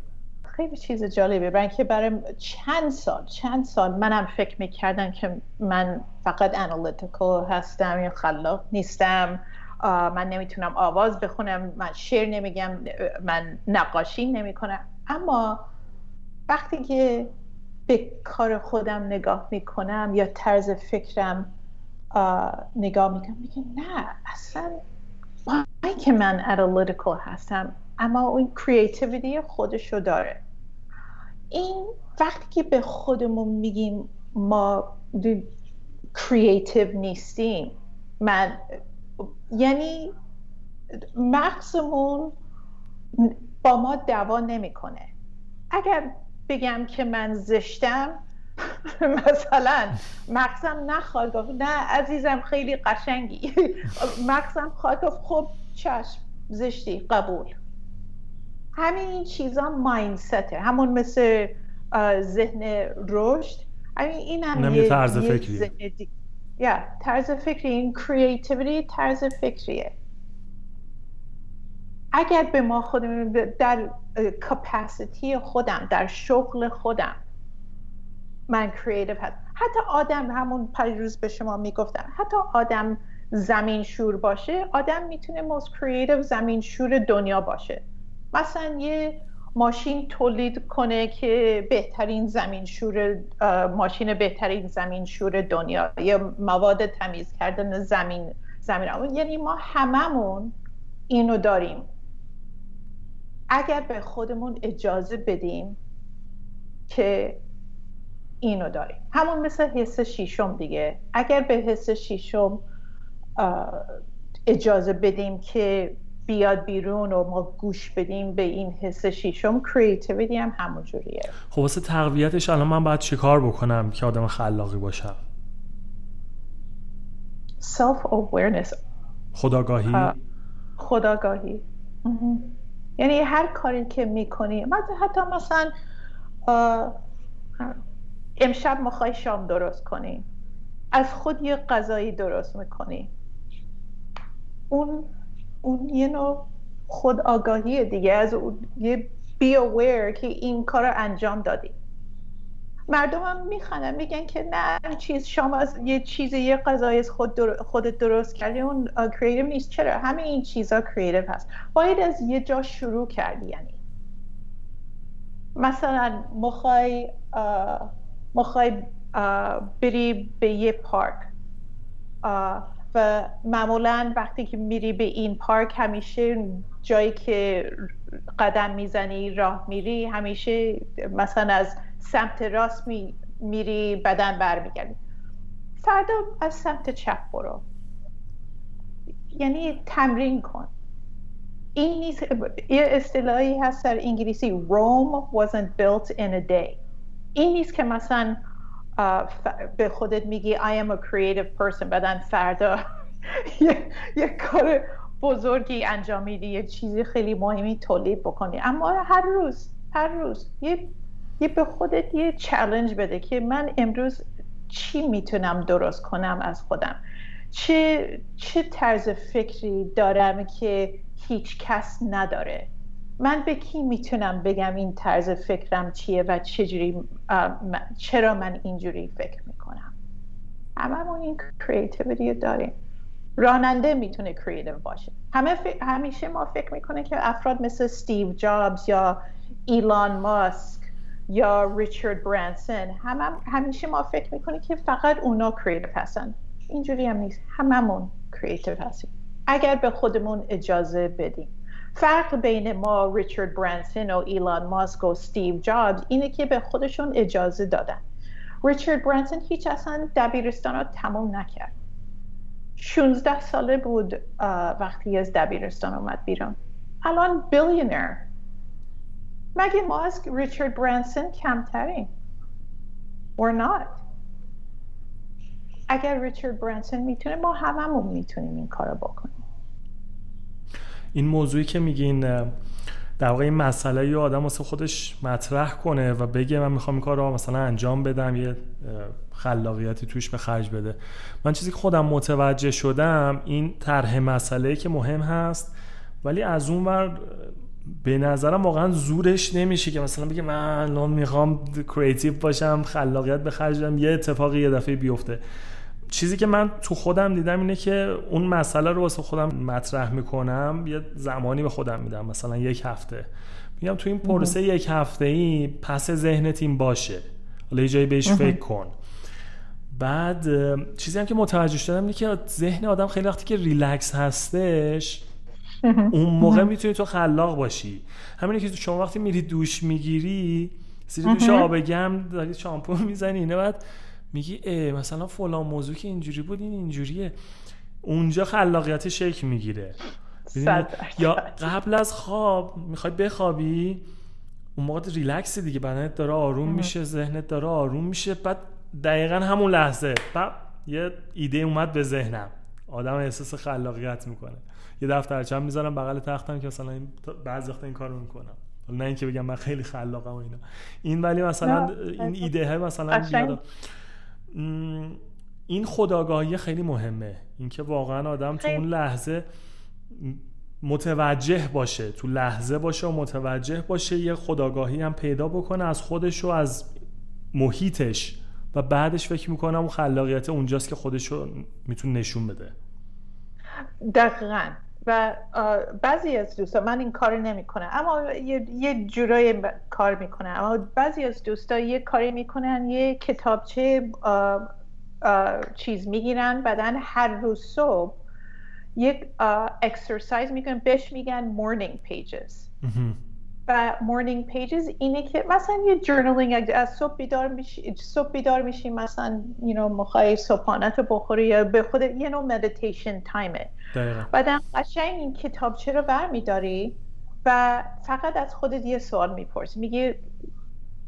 خیلی چیز جالبه برای که برای چند سال چند سال منم فکر می‌کردم که من فقط انالیتیکال هستم یا خلاق نیستم. من نمی‌تونم آواز بخونم من شعر نمیگم من نقاشی نمی‌کنم. اما وقتی که به کار خودم نگاه می‌کنم یا طرز فکرم نگاه می‌کنم میگه نه اصلا با که من analytical هستم. اما اون creativity خودشو داره. این وقتی که به خودمون میگیم ما creative نیستیم من یعنی مغزمون با ما دعوا نمی‌کنه. اگر بگم که من زشتم مثلا مغزم نخواهد گفت نه عزیزم خیلی قشنگی. مغزم خواهد گفت خب چشم زشتی قبول. همین این چیزا مایندسته همون مثل ذهن رشد. همین این هم یه طرز فکری یا طرز فکری. این کریتیویتی طرز فکریه. اگر به ما خودم در capacity خودم در شغل خودم من creative هست. حتی آدم همون روز به شما می‌گفتم. حتی آدم زمین شور باشه آدم می‌تونه most creative زمین شور دنیا باشه. مثلا یه ماشین تولید کنه که بهترین زمین شور ماشین بهترین زمین شور دنیا یا مواد تمیز کردن زمین زمین یعنی ما هممون اینو داریم. اگر به خودمون اجازه بدیم که اینو داریم. همون مثل حس شیشم دیگه. اگر به حس شیشم اجازه بدیم که بیاد بیرون و ما گوش بدیم به این حس شیشم کریتیویتی هم همونجوریه خب واسه تقویتش الان من باید چیکار بکنم که آدم خلاقی باشم؟ Self awareness خداگاهی. خداگاهی یعنی هر کاری که می‌کنی حتی مثلا امشب می‌خوای شام درست کنی. از خود یه غذایی درست می‌کنی. اون اون یه نوع خود آگاهی دیگه. از یه بی اویر که این کار رو انجام دادی. مردم هم میگن که نه چیز شما از یه چیز یه غذای خود در... خودت درست کردی اون creative نیست. چرا؟ همه این چیزا creative هست. باید از یه جا شروع کردی یعنی. مثلا مخوای مخوای بری به یه پارک. و معمولا وقتی که میری به این پارک همیشه جایی که قدم می‌زنی راه میری همیشه مثلا از سمت راست می میری بدن برمیگردی. فردا از سمت چپ برو. یعنی تمرین کن. این نیست یه اصطلاحی هست در انگلیسی Rome wasn't built in a day. این نیست که مثلا به خودت میگی I am a creative person بعدا فردا یه کار بزرگی انجام میدی یه چیزی خیلی مهمی تولید بکنی. اما هر روز هر روز یه یه به خودت یه چالش بده که من امروز چی می‌تونم درست کنم از خودم؟ چه چه طرز فکری دارم که هیچ کس نداره؟ من به کی می‌تونم بگم این طرز فکرم چیه و چجوری چرا من اینجوری فکر می‌کنم؟ هممون این creativity داریم. راننده می‌تونه creative باشه. همه همیشه ما فکر می‌کنه که افراد مثل استیو جابز یا ایلان ماسک یا ریچارد برانسون هم, همیشه ما فکر می‌کنیم که فقط اونا creative هستن. اینجوری هم نیست. هممون creative هستیم. اگر به خودمون اجازه بدیم. فرق بین ما ریچارد برانسون و ایلان ماسک و استیو جابز اینه که به خودشون اجازه دادن. ریچارد برانسون هیچ اصلا دبیرستان رو تمام نکرد. 16 ساله بود وقتی از دبیرستان اومد بیرون. الان بیلیونر مگه ما از ریچارد برانسون کمترین؟ We're not? اگر ریچارد برانسون می‌تونه ما هممون می‌تونیم این کارو بکنیم. این موضوعی که میگین در واقع این مسئله یه آدم واسه خودش مطرح کنه و بگه من می‌خوام این کار رو مثلا انجام بدم یه خلاقیتی توش به خرج بده. من چیزی که خودم متوجه شدم این طرح مسئله که مهم هست ولی از اون ور به نظرم واقعا زورش نمیشه که مثلا بگه من الان می‌خوام کریتیو باشم خلاقیت به خرج بدم یه اتفاقی یه دفعه بیفته. چیزی که من تو خودم دیدم اینه که اون مسئله رو واسه خودم مطرح می‌کنم یه زمانی به خودم میدم مثلا یک هفته. میگم تو این پرسه یک هفته ای پس ذهنت این باشه. حالا یه جایی بهش فکر کن. بعد چیزی هم که متوجه شدم اینه که ذهن آدم خیلی وقتی که ریلکس هستش اون موقع می‌تونی تو خلاق باشی. همینه که شما وقتی میری دوش می‌گیری زیر دوش آب گرم داری شامپو می‌زنی اینه بعد میگی اه مثلا فلان موضوع که اینجوری بود این اینجوریه. اونجا خلاقیت شکل می‌گیره. یا قبل از خواب می‌خوای بخوابی اون موقع ریلکس دیگه بدنت داره آروم میشه ذهنت داره آروم میشه. بعد دقیقا همون لحظه بعد یه ایده اومد به ذهنم. آدم احساس خلاقیت می‌کنه. یه دفترچه می‌ذارم بغل تختم که مثلا این بعضی وقتا این کارو می‌کنم. نه اینکه بگم من خیلی خلاقم و اینا. این ولی مثلا این ایده های مثلا این خداگاهی خیلی مهمه. اینکه واقعا آدم تو اون لحظه متوجه باشه تو لحظه باشه و متوجه باشه یه خداگاهی هم پیدا بکنه از خودش و از محیطش. و بعدش فکر می‌کنم اون خلاقیت اونجاست که خودش رو می‌تونه نشون بده. دقیقا. و بعضی از دوستا من این کار نمی‌کنم اما یه, یه جورای کار می‌کنم. اما بعضی از دوستا یه کاری می‌کنن یه کتابچه چیز می‌گیرن بعدن هر روز صبح یک exercise می‌کنن بهش میگن morning pages و morning pages اینه که مثلا یه journaling از صبح بیدار میشی صبح بیدار میشی مثلا you know مخوای صبحانت بخوری یا به خود یه نوع meditation time ه بعد قشنگ این کتابچه رو برمیداری؟ و فقط از خودت یه سوال می‌پرسی. میگی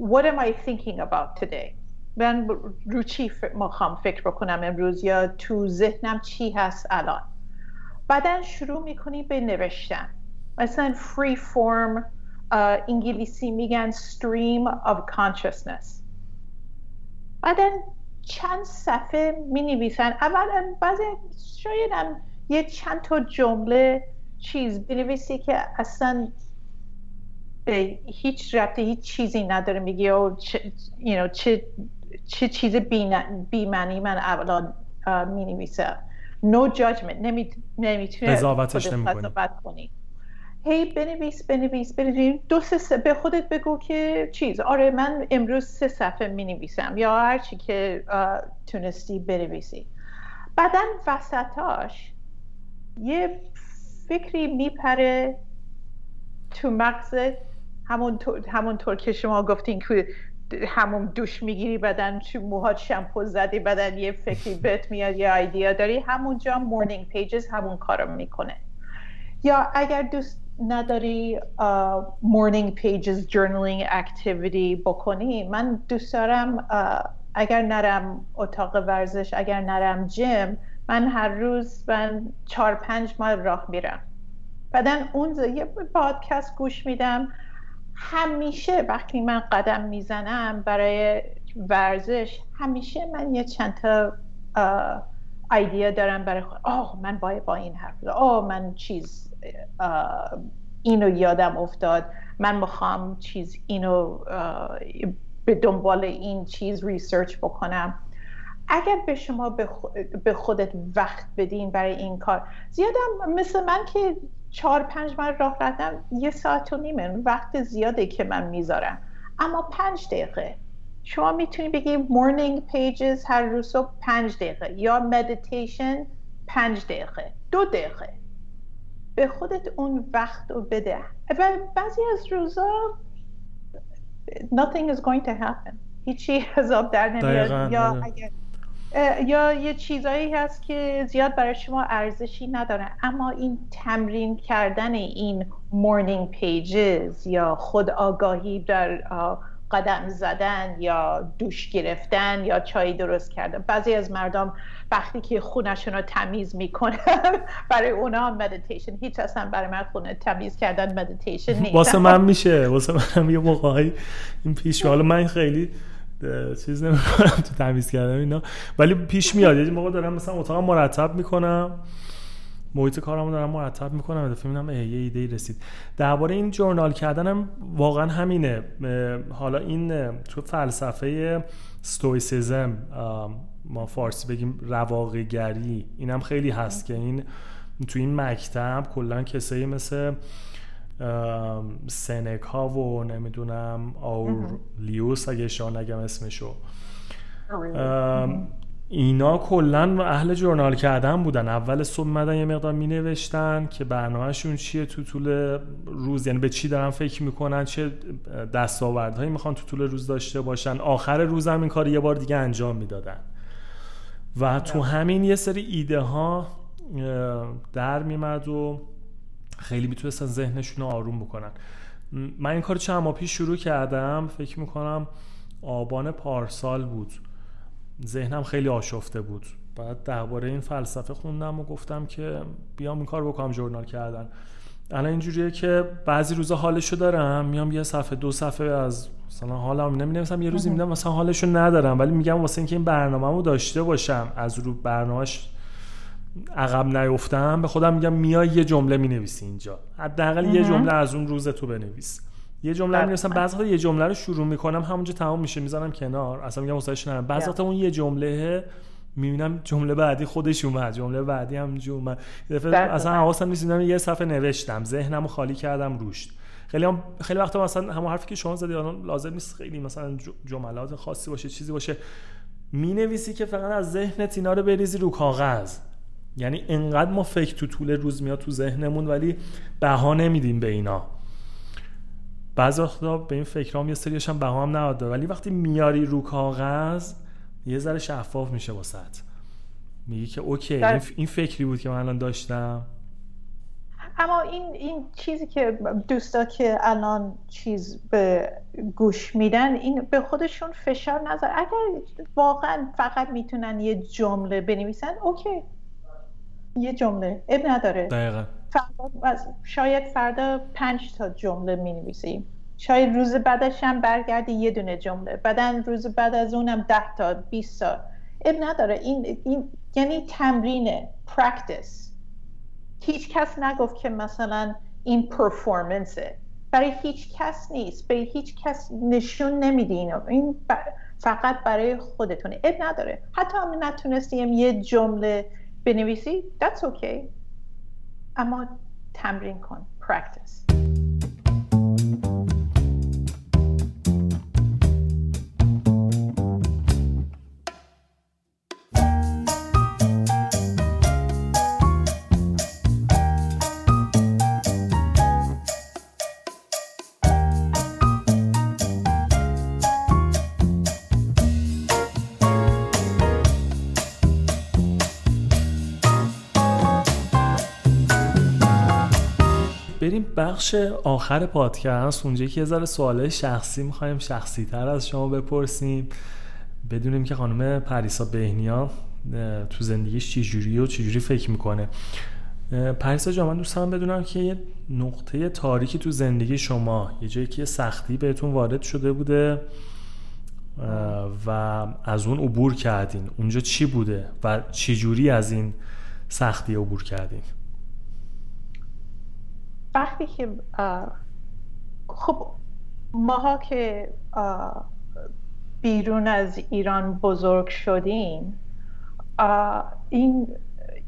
what am I thinking about today? من رو چی می‌خوام فکر بکنم امروز یا تو ذهنم چی هست الان؟ بعدا شروع می‌کنی به نوشتن. مثلا free form انگلیسی میگن stream of consciousness. بعدا چند صفحه می نویسن اول بعضی شاید هم یه چند تا جمله چیز بنویسی که اصلا به هیچ ربطی هیچ چیزی نداره میگی او چه, you know, چه, چه چیز بیمنی من اولا می نویسم no judgment. نمی‌تونه قضاوتش کنی هی بنویس بنویس بنویس. دو سه به خودت بگو که چیز. آره من امروز سه صفحه می نویسم یا هر چی که تونستی بنویسی. بعدا وسطاش یه فکری میپره تو مغزت همونطور همونطور که شما گفتین که همون دوش می‌گیری بعدن چون موهات شمپو زدی بعدن یه فکری بهت میاد یه idea داری. همونجا morning pages همون کارو می‌کنه. یا اگر دوست نداری morning pages journaling activity بکنی؟ من دوست دارم اگر نرم اتاق ورزش اگر نرم gym من هر روز من چهار پنج مایل راه میرم. بعدا اون یه پادکست گوش میدم. همیشه وقتی من قدم می‌زنم برای ورزش همیشه من یه چند تا idea دارم برای خود. آه من باید با این حرف آه من چیز اینو یادم افتاد. من می‌خوام چیز اینو به دنبال این چیز research بکنم. اگر به شما به خودت وقت بدین برای این کار. زیادم مثل من که چهار پنج مایل راه رفتم یه ساعت و نیمه وقت زیاده که من می‌ذارم. اما پنج دقیقه. شما می‌تونی بگی morning pages هر روز صبح پنج دقیقه یا مدیتیشن پنج دقیقه. دو دقیقه. به خودت اون وقت رو بده. و بعضی از روزا nothing is going to happen. هیچی حساب در نمیاد. یا اگر یا یه چیزایی هست که زیاد برای شما ارزشی نداره. اما این تمرین کردن این morning pages یا خود آگاهی در قدم زدن یا دوش گرفتن یا چای درست کردن. بعضی از مردم وقتی که خونشون رو تمیز می‌کنن. برای اونا مدیتیشن هیچ اصلا برای من خونه تمیز کردن مدیتیشن نیست. واسه من میشه. واسه من یه موقعی این پیش حالا من خیلی چیز نمی‌کنم تو تمیز کردم اینا. ولی پیش میاد. یه موقع دارم مثلا اتاقم مرتب می‌کنم. محیط کارمو دارم مرتب می‌کنم. دفعه می‌بینم یه ایده رسید. درباره این جورنال کردنم واقعا همینه. حالا این تو فلسفه ستویسیزم ما فارسی بگیم رواقیگری اینم خیلی هست که این تو این مکتب کلا کسایی مثل سنکا و نمی‌دونم لیوس اگه شان نگم اسمشو. اینا کلا اهل جورنال کردن بودن. اول صبح مدن یه مقدار می نوشتن که برنامهشون چیه تو طول روز. یعنی به چی دارن فکر می‌کنن چه دستاوردهایی می‌خوان تو طول روز داشته باشن. آخر روز هم این کار یه بار دیگه انجام می‌دادن. و تو همین یه سری ایده ها در میمد و خیلی می‌تونستن ذهنشون رو آروم بکنن. من این کار چند ماه پیش شروع کردم. فکر می‌کنم آبان پارسال بود. ذهنم خیلی آشفته بود. بعد درباره این فلسفه خوندم و گفتم که بیام این کار بکنم جورنال کردن. الان اینجوریه که بعضی روزا حالشو دارم میام یه صفحه دو صفحه از مثلا حالم نمی‌دونم یه روزی میدم مثلا حالشو ندارم ولی میگم واسه اینکه این برنامه‌مو داشته باشم از رو برنامهش عقب نیفتم به خودم میگم میای یه جمله می‌نویسی اینجا. حداقل یه جمله از اون روز تو بنویس. یه جمله می‌نویسم بعضی وقتا یه جمله رو شروع می‌کنم همونجا تمام میشه می‌ذارم کنار. اصلا میگم واسهش نرم. بعضی وقتا اون یه جمله می‌بینم جمله بعدی خودش اومد جمله بعدی هم اومد. اصلا حواسم نیست یه صفحه نوشتم ذهنمو خالی کردم روش. خیلی هم خیلی وقتا مثلا همون حرفی که شما زدی لازم نیست خیلی مثلا جملات خاصی باشه چیزی باشه. می‌نویسی که فقط از ذهنت اینا رو بریزی رو کاغذ. یعنی انقدر ما فکر تو طول روز میاد تو ذهنمون ولی بها نمیدیم به اینا. بعضی وقتا به این فکرام یه سریش هم بها هم ولی وقتی میاری رو کاغذ یه ذره شفاف میشه واسط میگی که اوکی این فکری بود که من الان داشتم. اما این این چیزی که دوستا که الان چیز به گوش میدن این به خودشون فشار نذار اگر واقعا فقط می‌تونن یه جمله بنویسن اوکی. یه جمله. عیب نداره. دقیقا. فردا شاید فردا پنج تا جمله می نویسیم شاید روز بعدش هم برگردی یه دونه جمله. بعدا روز بعد از اونم ده تا 20 تا. عیب نداره. این, این یعنی تمرینه practice هیچ کس نگفت که مثلا این پرفورمنسه برای هیچ کس نیست. به هیچ کس نشون نمیدین این فقط برای خودتونه. اب نداره. حتی هم نتونستیم یه جمله بنویسی that's okay. اما تمرین کن. practice. بخش آخر پادکست اونجا که یه ذره سوالای شخصی می‌خوایم شخصی تر از شما بپرسیم. بدونیم که خانم پریسا بهنیا تو زندگیش چی جوری و چی جوری فکر می‌کنه. پریسا جا من دوست دارم بدونم که یه نقطه تاریکی تو زندگی شما یه جایی که سختی بهتون وارد شده بوده و از اون عبور کردین. اونجا چی بوده و چی جوری از این سختی عبور کردین؟ وقتی که خب ماها که بیرون از ایران بزرگ شدیم این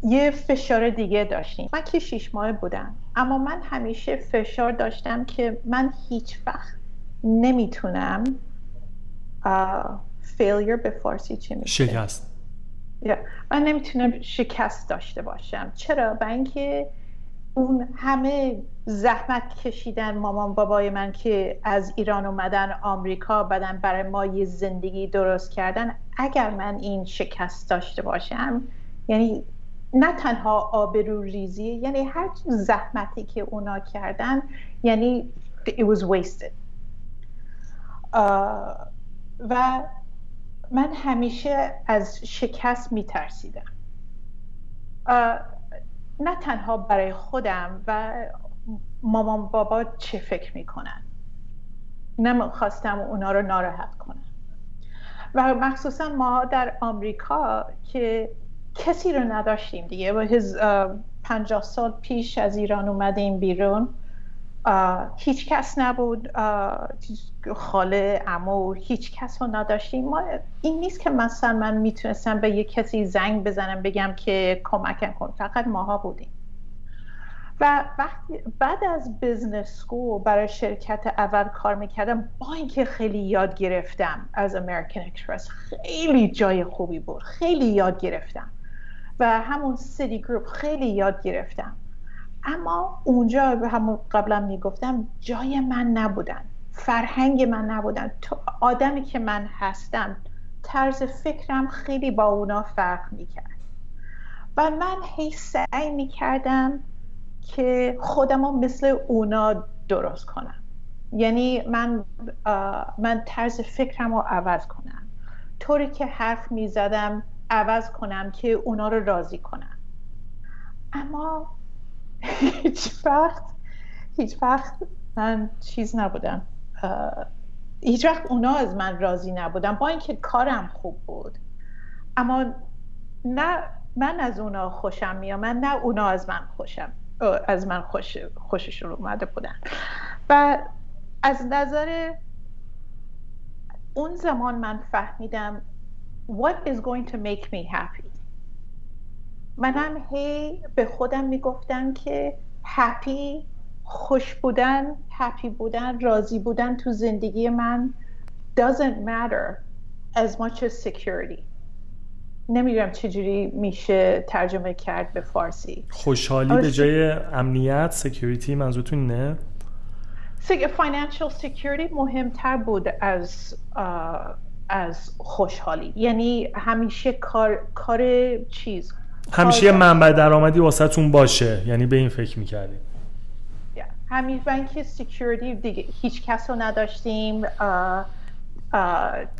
یه فشار دیگه داشتیم. من که شیش ماه بودم. اما من همیشه فشار داشتم که من هیچ وقت نمی‌تونم failure به فارسی چی میشه؟ شکست. من نمی‌تونم شکست داشته باشم. چرا؟ به اینکه اون همه زحمت کشیدن مامان بابای من که از ایران اومدن آمریکا بدن برای ما یه زندگی درست کردن اگر من این شکست داشته باشم یعنی نه تنها آبرو ریزی یعنی هر زحمتی که اونا کردن یعنی it was wasted. و من همیشه از شکست میترسیدم. نه تنها برای خودم و مامان بابا چه فکر می‌کنن. نمی‌خواستم اونا رو ناراحت کنم. و مخصوصا ما در آمریکا که کسی رو نداشتیم دیگه. و پنجاه سال پیش از ایران اومدیم بیرون. هیچ کس نبود. خاله عمو هیچ کس رو نداشتیم. ما این نیست که مثلا من می‌تونستم به یه کسی زنگ بزنم بگم که کمکم کن. فقط ماها بودیم. و وقتی بعد از business school برای شرکت اول کار می‌کردم با اینکه خیلی یاد گرفتم از American Express خیلی جای خوبی بود. خیلی یاد گرفتم. و همون سیتی گروپ خیلی یاد گرفتم. اما اونجا همون قبلا می‌گفتم جای من نبودن فرهنگ من نبودن. آدمی که من هستم طرز فکرم خیلی با اونا فرق می‌کرد. و من هی سعی می‌کردم که خودم رو مثل اونا درست کنم. یعنی من من طرز فکرم رو عوض کنم. طوری که حرف می‌زدم عوض کنم که اونا رو راضی کنم. اما هیچ وقت هیچ وقت من چیز نبودم. هیچ وقت اونا از من راضی نبودم با اینکه کارم خوب بود. اما نه من از اونا خوشم میام من نه اونا از من خوشم از من خوش خوششون اومده بودن. و از نظر اون زمان من فهمیدم what is going to make me happy. منم هی به خودم می‌گفتم که هپی خوش بودن هپی بودن راضی بودن تو زندگی من doesn't matter as much as security. نمی‌دونم چجوری میشه ترجمه کرد به فارسی. خوشحالی به جای امنیت سکیوریتی منظورتون نه؟ financial security مهمتر بود از از خوشحالی. یعنی همیشه کار کار چیز همیشه یه منبع درآمدی واسهتون باشه. یعنی به این فکر می‌کردیم. همیشه که سکیوریتی دیگه هیچ کس رو نداشتیم.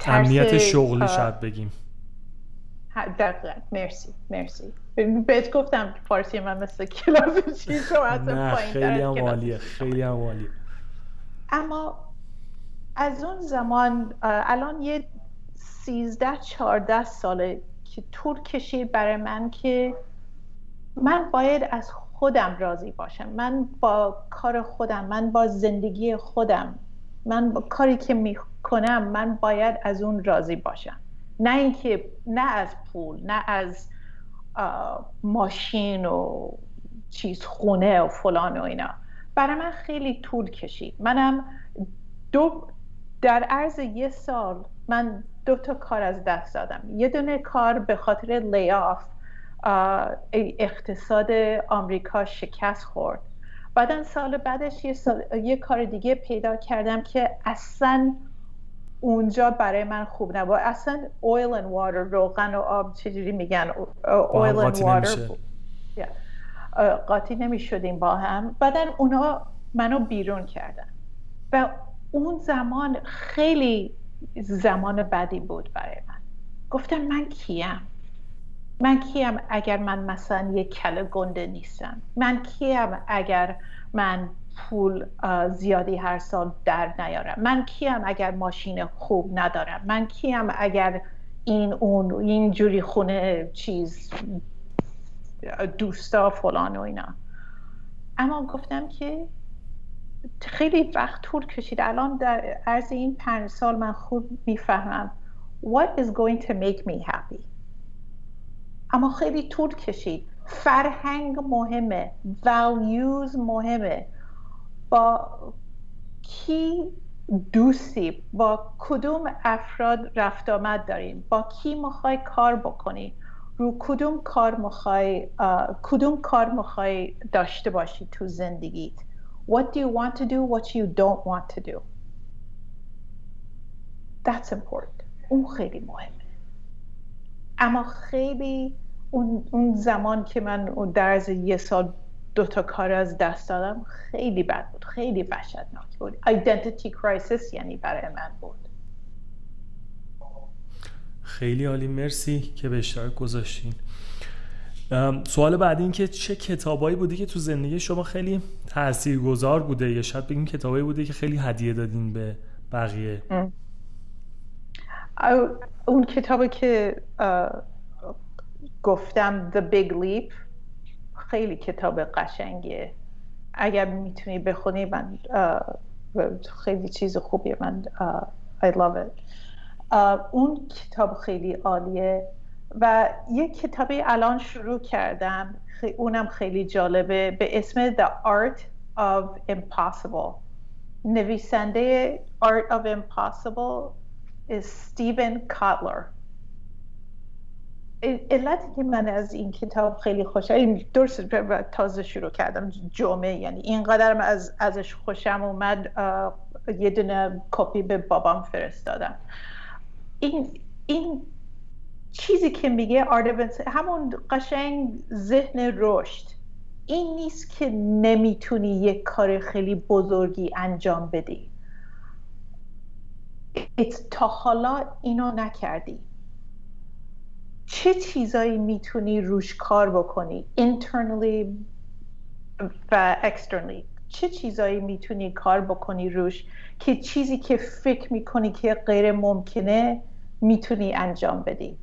امنیت شغلی شاید بگیم. دقیقا. مرسی مرسی. بهت گفتم فارسی من مثل کلاس چیز نه خیلی هم عالیه خیلی هم عالیه. اما از اون زمان الان یه سیزده چهارده ساله که طول کشید برای من که من باید از خودم راضی باشم. من با کار خودم من با زندگی خودم من با کاری که می‌کنم من باید از اون راضی باشم. نه اینکه نه از پول نه از ماشین و چیز خونه و فلان و اینا. برای من خیلی طول کشید. منم دو در عرض یه سال من دو تا کار از دست دادم. یه دونه کار به خاطر لیاف اقتصاد آمریکا شکست خورد. بعدا سال بعدش یه, یه کار دیگه پیدا کردم که اصلا اونجا برای من خوب نبود. اصلا oil and water روغن و آب چجوری میگن؟ oil and water قاطی نمی شدیم با هم. بعدا اونا منو بیرون کردن. و اون زمان خیلی زمان بدی بود برای من. گفتم من کیم؟ من کیم اگر من مثلا یک کل گنده نیستم؟ من کیم اگر من پول زیادی هر سال در نیارم؟ من کیم اگر ماشین خوب ندارم؟ من کیم اگر این اون این جوری خونه چیز دوستا فلان و اینا؟ اما گفتم که خیلی وقت طول کشید. الان در عرض این پنج سال من خوب می‌فهمم what is going to make me happy. اما خیلی طول کشید. فرهنگ مهمه. values مهمه. با کی دوستی با کدوم افراد رفت آمد داریم؟ با کی می‌خوای کار بکنی؟ رو کدوم کار می‌خوای کدوم کار می‌خوای داشته باشی تو زندگیت؟ What do you want to do? What you don't want to do? That's important. اون خیلی مهمه. اما خیلی اون, اون زمان که من در از یه سال دو تا کار از دست دادم خیلی بد بود خیلی وحشتناک بود identity crisis یعنی برای من بود خیلی عالی مرسی که به اشتراک گذاشتین سوال بعدی این که چه کتابایی بوده که تو زندگی شما خیلی تاثیرگذار بوده یا شاید بگیم کتابایی بوده که خیلی هدیه دادین به بقیه؟ اون کتابی که گفتم The Big Leap خیلی کتاب قشنگیه. اگر می‌تونی بخونی من خیلی چیز خوبیه. من I love it. اون کتاب خیلی عالیه. و یک کتابی الان شروع کردم. اونم خیلی جالبه. به اسم The Art of Impossible. نویسنده Art of Impossible is Stephen Kotler. علتی که من از این کتاب خیلی خوشم درست تازه شروع کردم. جمعه یعنی اینقدر از ازش خوشم اومد. یه دونه کپی به بابام فرستادم. این این چیزی که میگه همون قشنگ ذهن رشد. این نیست که نمی‌تونی یک کار خیلی بزرگی انجام بدی. تا حالا اینو نکردی. چه چیزایی می‌تونی روش کار بکنی؟ Internally و externally. چه چیزایی می‌تونی کار بکنی روش که چیزی که فکر می‌کنی که غیر ممکنه می‌تونی انجام بدی؟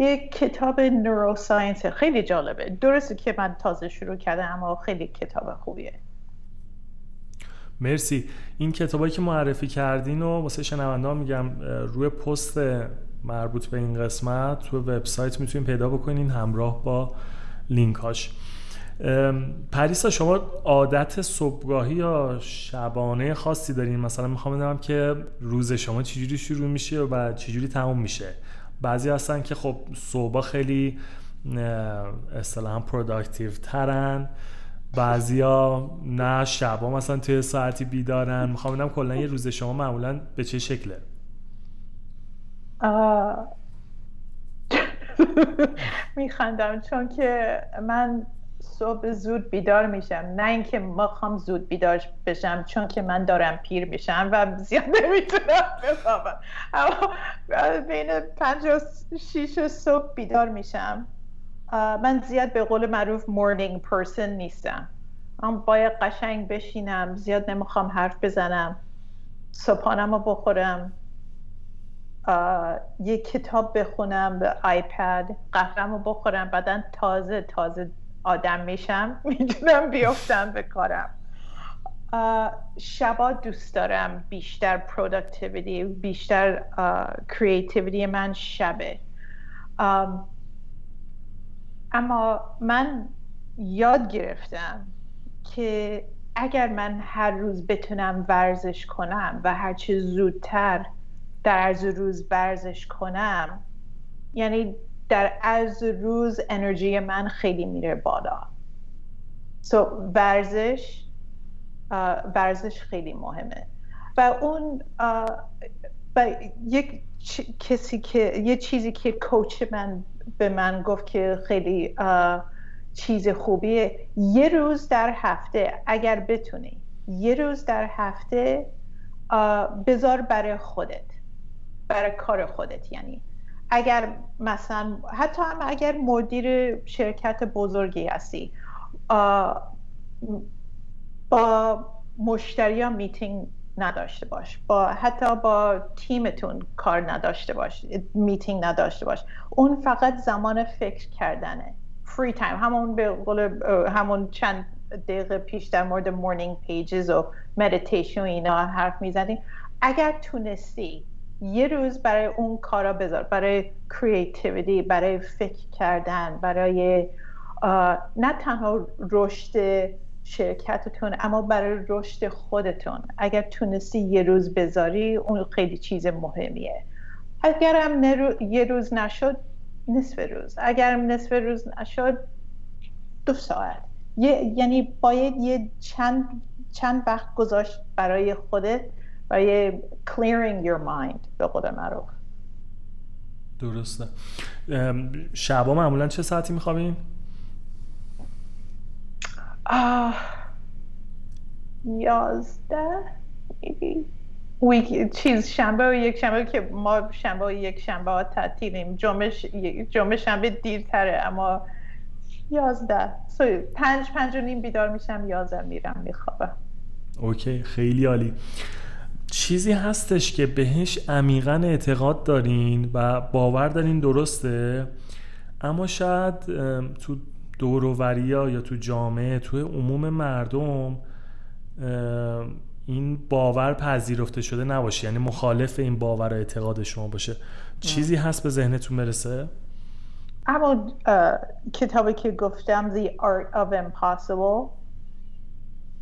یک کتاب نوروساینس خیلی جالبه. درسته که من تازه شروع کردم اما خیلی کتاب خوبیه. مرسی. این کتابایی که معرفی کردین و واسه شنونده میگم روی پست مربوط به این قسمت تو وبسایت می‌تونین پیدا بکنین همراه با لینکاش. پریسا شما عادت صبحگاهی یا شبانه خاصی دارین؟ مثلا می‌خوام بدونم که روز شما چجوری شروع میشه و چجوری تموم میشه. بعضی هستن که خب صبح خیلی اصطلاحا productive ترن. بعضیا نه شبا مثلا توی ساعتی بیدارن. می‌خوام بدونم کلا یه روز شما معمولا به چه شکله؟ میخندم چون که من صبح زود بیدار میشم. نه اینکه ما خوام زود بیدار بشم چون که من دارم پیر میشم و زیاد نمی‌تونم بخوابم. اما بین پنج و شیش صبح بیدار میشم. من زیاد به قول معروف morning person نیستم. من باید قشنگ بشینم زیاد نمی‌خوام حرف بزنم صبحانم رو بخورم یه کتاب بخونم به آیپد قهوه‌م رو بخورم بعدا تازه تازه آدم میشم می‌تونم بیفتم به کارم. شبا دوست دارم بیشتر productivity بیشتر creativity من شبه. اما من یاد گرفتم که اگر من هر روز بتونم ورزش کنم و هرچی زودتر در عرض روز ورزش کنم یعنی در عرض روز انرژی من خیلی میره بالا. سو so, ورزش ورزش خیلی مهمه. و اون یک کسی که یه چیزی که کوچ من به من گفت که خیلی چیز خوبیه یه روز در هفته اگر بتونی یه روز در هفته بذار برای خودت برای کار خودت یعنی اگر مثلا حتی هم اگر مدیر شرکت بزرگی هستی با مشتری میتینگ نداشته باش با حتی با تیمتون کار نداشته باش میتینگ نداشته باش. اون فقط زمان فکر کردنه. free time همون به همون چند دقیقه پیش در مورد morning pages و مدیتیشن اینا حرف می‌زنیم اگر تونستی یه روز برای اون کارا بذار برای creativity برای فکر کردن برای نه تنها رشد شرکتتون اما برای رشد خودتون. اگر تونستی یه روز بذاری اون خیلی چیز مهمیه. اگرم یه روز نشد نصف روز. اگر نصف روز نشد دو ساعت. یعنی باید یه چند چند وقت گذاشت برای خودت برای clearing your mind به قول معروف. درسته. شبا معمولا چه ساعتی میخوابین؟ یازده. ویک چیز شنبه و یک شنبه که ما شنبه و یک شنبه ها تعطیلیم. جمعه, جمعه شنبه دیرتره اما یازده. پنج پنج و نیم بیدار میشم یازده میرم میخوابم. اوکی خیلی عالی. چیزی هستش که بهش عمیقا اعتقاد دارین و باور دارین درسته اما شاید تو دورووریا یا تو جامعه تو عموم مردم این باور پذیرفته شده نباشه یعنی مخالف این باور اعتقاد شما باشه. چیزی هست به ذهنتون برسه؟ اما کتابی که گفتم The Art of Impossible.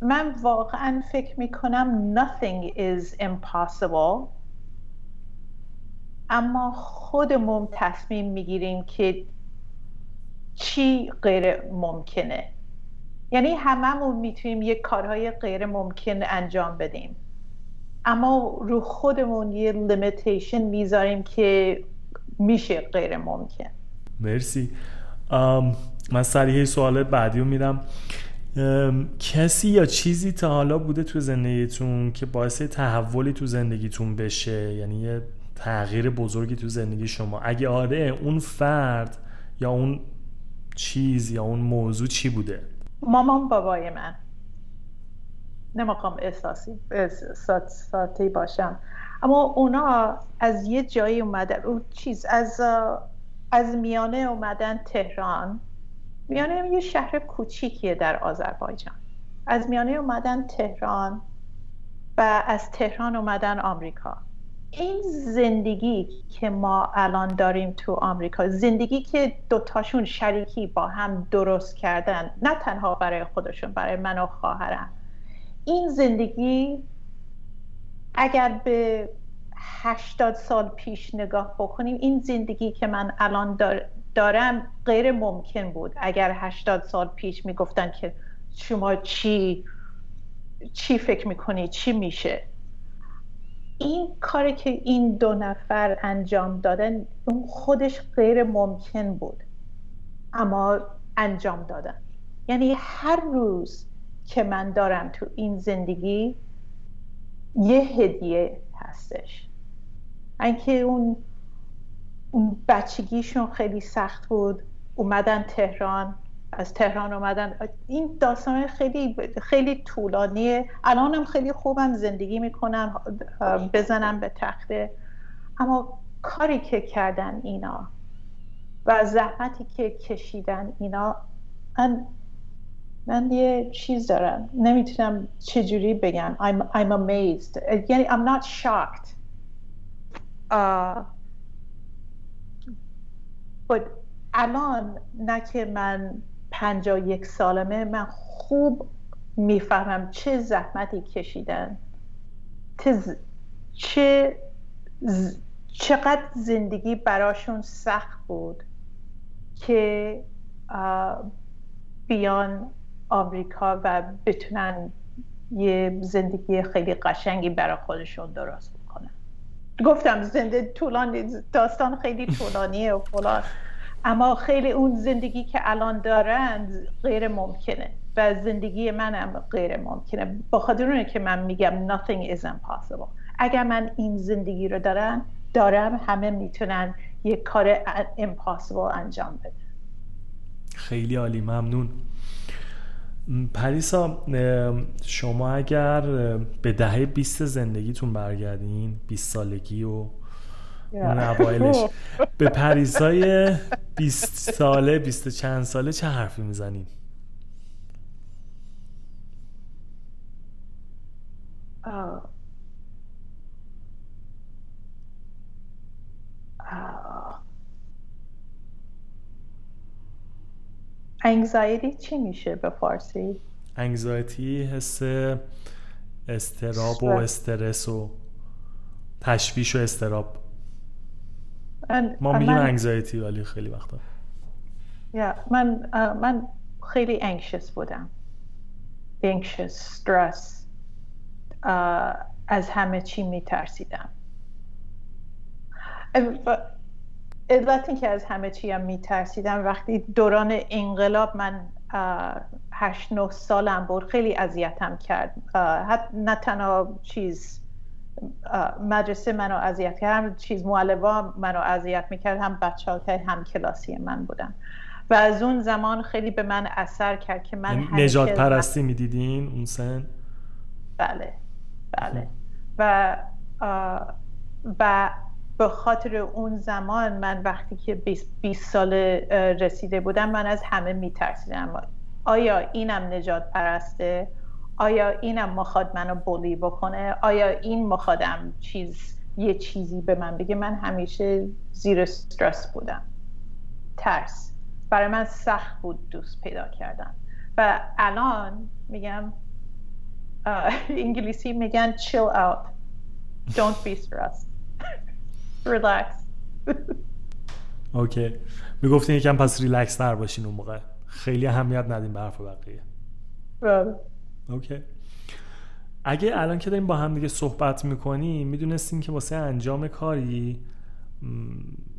من واقعا فکر می‌کنم nothing is impossible. اما خودمون تصمیم می‌گیریم که چی غیر ممکنه. یعنی هممون می‌تونیم یک کارهای غیر ممکن انجام بدیم. اما رو خودمون یه لیمیتیشن می‌ذاریم که میشه غیر ممکن. مرسی. من سریع سوال بعدی رو میدم. کسی یا چیزی تا حالا بوده تو زندگیتون که باعث تحولی تو زندگیتون بشه؟ یعنی یه تغییر بزرگی تو زندگی شما. اگه آره اون فرد یا اون چیز یا اون موضوع چی بوده؟ مامان بابای من. نمی‌خوام احساسی ساتی باشم. اما اونا از یه جایی اومدن. اون چیز از از میانه اومدن تهران. میانه یه شهر کوچیکیه در آذربایجان. از میانه اومدن تهران و از تهران اومدن آمریکا. این زندگی که ما الان داریم تو آمریکا زندگی که دوتاشون شریکی با هم درست کردن نه تنها برای خودشون برای من و خواهرم. این زندگی اگر به هشتاد سال پیش نگاه بکنیم این زندگی که من الان دارم غیر ممکن بود. اگر هشتاد سال پیش می‌گفتن که شما چی چی فکر می‌کنی چی میشه؟ این کاری که این دو نفر انجام دادن اون خودش غیر ممکن بود. اما انجام دادن. یعنی هر روز که من دارم تو این زندگی یه هدیه هستش. اینکه اون اون بچگیشون خیلی سخت بود. اومدن تهران. از تهران اومدن. این داستان خیلی خیلی طولانیه. الانم خیلی خوبم. زندگی می‌کنم. بزنم به تخته. اما کاری که کردن اینا و زحمتی که کشیدن اینا من, من یه چیز دارم. نمی‌تونم چجوری بگم. I'm, I'm amazed. یعنی I'm not shocked. uh, but الان نه که من پنجا یک سالمه من خوب می‌فهمم چه زحمتی کشیدن چه چقدر زندگی براشون سخت بود که بیان آمریکا و بتونن یه زندگی خیلی قشنگی برای خودشون درست گفتم زنده طولانی داستان خیلی طولانیه و فلان. اما خیلی اون زندگی که الان دارن غیر ممکنه و زندگی منم غیر ممکنه. با خاطر که من میگم nothing is impossible. اگر من این زندگی رو دارم دارم همه می‌تونن یک کار impossible انجام بده خیلی عالی ممنون. پریسا شما اگر به دهه 20 زندگیتون برگردین 20 سالگی و اون اوایلش. به پریسای 20 ساله 20 چند ساله چه حرفی می‌زنین؟ انگزایتی چی میشه به فارسی؟ انگزایتی حس استراب و استرس و تشویش و استراب. ما میگیم انگزایتی ولی خیلی وقتا. یا من من خیلی انکشس بودم. انکشس stress از همه چی میترسیدم. علت که از همه چی هم میترسیدم وقتی دوران انقلاب من هشت نه سالم بود خیلی اذیتم کرد. نه تنها چیز مدرسه منو اذیت کرد هم چیز معلبا منو اذیت می‌کرد هم بچه که هم کلاسی من بودن. و از اون زمان خیلی به من اثر کرد که من یعنی نجات پرستی می‌دیدین اون سن؟ بله بله. و و به خاطر اون زمان من وقتی که 20 سال رسیده بودم من از همه میترسیدم. آیا اینم نجات پرسته؟ آیا اینم مخواد منو بولی بکنه؟ آیا این مخوادم چیز یه چیزی به من بگه؟ من همیشه زیر استرس بودم. ترس. برای من سخت بود دوست پیدا کردن. و الان میگم انگلیسی میگن chill out. Don't be stressed. Relax. okay می‌گفتین یکم پس ریلکس تر باشین اون موقع. خیلی اهمیت ندیم به حرف بقیه. بله. okay اگه الان که داریم با هم دیگه صحبت می‌کنیم می‌دونستیم که واسه انجام کاری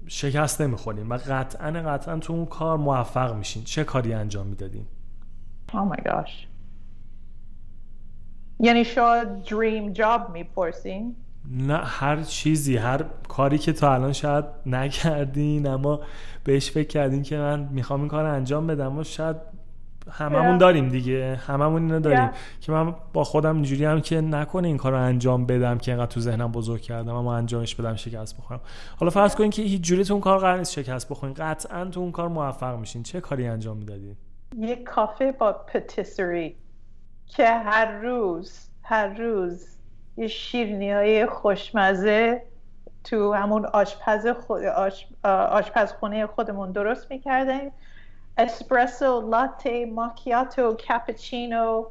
شکست نمی‌خوریم و قطعا قطعا تو اون کار موفق میشین. چه کاری انجام می‌دادین؟ Oh my gosh. یعنی شاید دریم جاب می‌پرسین؟ نه هر چیزی هر کاری که تا الان شاید نکردین اما بهش فکر کردین که من می‌خوام این کار انجام بدم و شاید هممون داریم دیگه. هممون اینو داریم. که من با خودم اینجوری هم که نکنه این کار رو انجام بدم که اینقدر تو ذهنم بزرگ کردم اما انجامش بدم شکست بخورم. حالا فرض کنین که هیچ جوری تو اون کار قرار نیست شکست بخورین. قطعا تو اون کار موفق میشین. چه کاری انجام می‌دادین؟ یک کافه با پتیسری که هر روز هر روز یه شیرنی های خوشمزه تو همون آشپز خود آش... آشپزخونه خودمون درست می‌کردیم. اسپرسو لاته ماکیاتو کپچینو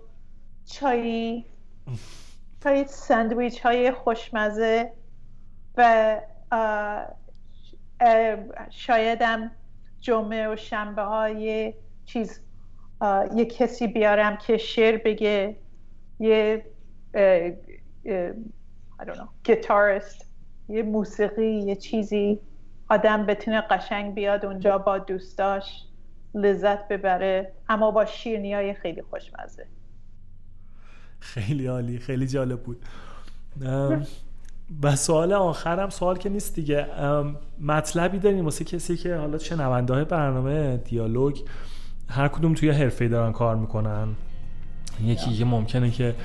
چای. چای ساندویچ های خوشمزه و شایدم جمعه و شنبه های چیز یه کسی بیارم که شعر بگه یه I don't know, گیتاریست یه موسیقی یه چیزی. آدم بتونه قشنگ بیاد اونجا با دوستاش لذت ببره اما با شیرنی های خیلی خوشمزه. خیلی عالی خیلی جالب بود. و سوال آخرم سوال که نیست دیگه. مطلبی داریم واسه کسی که حالا شنونده های برنامه دیالوگ هر کدوم توی حرفه دارن کار می‌کنن. یکی که ممکنه که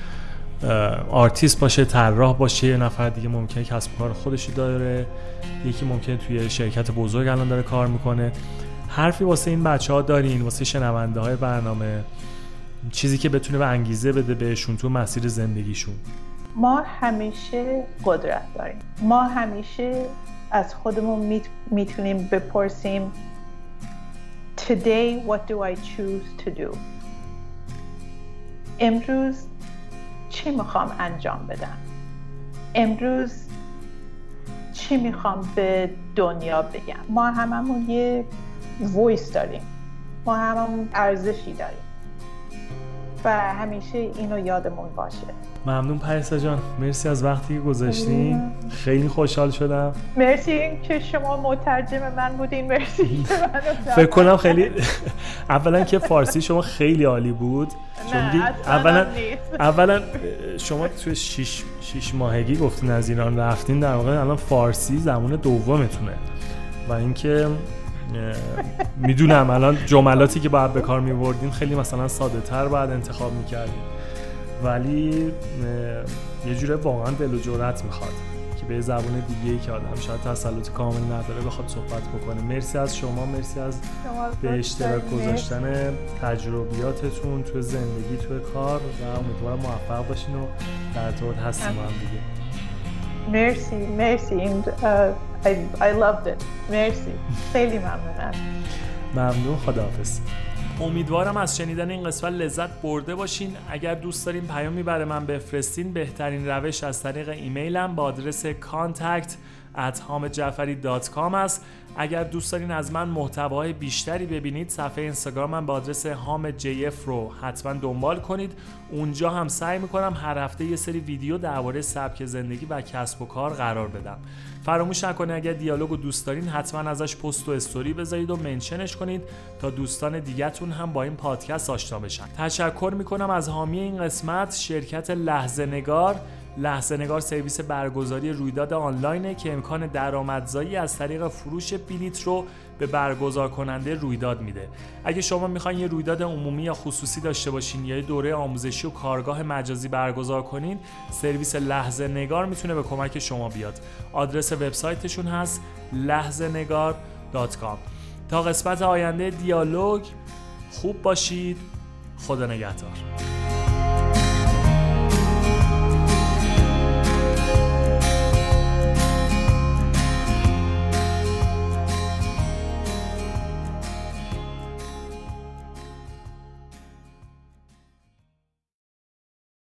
آرتیست باشه طراح باشه یه نفر دیگه ممکنه کسب کار خودشو داره یکی ممکنه توی شرکت بزرگ الان داره کار می‌کنه. حرفی واسه این بچه ها دارین واسه شنونده های برنامه چیزی که بتونه به انگیزه بده بهشون تو مسیر زندگیشون. ما همیشه قدرت داریم. ما همیشه از خودمون می‌تونیم بپرسیم Today what do I choose to do? امروز چی می‌خوام انجام بدم؟ امروز چی می‌خوام به دنیا بگم؟ ما هممون یه ویس داریم. ما هممون ارزشی داریم. و همیشه اینو یادمون باشه. ممنون پریسا جان. مرسی از وقتی که گذاشتین خیلی خوشحال شدم. مرسی که شما مترجم من بودین. مرسی فکر کنم خیلی اولا که فارسی شما خیلی عالی بود. اولا اولا شما توی شیش, شیش ماهگی گفتین از ایران رفتین. در واقع الان فارسی زمان دومتونه. و اینکه می‌دونم الان جملاتی که باید به کار میوردین خیلی مثلا ساده تر باید انتخاب می‌کردین ولی یه جوره واقعا دل و جرأت می‌خواد که به زبون دیگه ای که آدم شاید تسلط کامل نداره بخواد صحبت بکنه. مرسی از شما مرسی از به اشتراک گذاشتن تجربیاتتون تو زندگی تو کار و امیدوارم موفق باشین و در طور هستیم هم دیگه. مرسی مرسی. I, I loved it. مرسی. خیلی ممنونم. ممنون. خداحافظ. امیدوارم از شنیدن این قسمت لذت برده باشین. اگر دوست دارین پیامی برای من بفرستین بهترین روش از طریق ایمیلم با آدرس contact at است. اگر دوست دارین از من محتواهای بیشتری ببینید صفحه اینستاگرامم با آدرس هام رو حتما دنبال کنید. اونجا هم سعی می‌کنم هر هفته یه سری ویدیو درباره سبک زندگی و کسب و کار قرار بدم. فراموش نکنید اگر دیالوگ رو دوست دارین حتما ازش پست و استوری بذارید و منشنش کنید تا دوستان دیگهتون هم با این پادکست آشنا بشن. تشکر می‌کنم از حامی این قسمت شرکت لحظه نگار لحظه نگار سرویس برگزاری رویداد آنلاینه که امکان درآمدزایی از طریق فروش بلیت رو به برگزار کننده رویداد میده. اگه شما می‌خواین یه رویداد عمومی یا خصوصی داشته باشین یا یه دوره آموزشی و کارگاه مجازی برگزار کنین سرویس لحظه نگار می‌تونه به کمک شما بیاد. آدرس وبسایتشون هست لحظه نگار تا قسمت آینده دیالوگ خوب باشید. خدا نگهدار.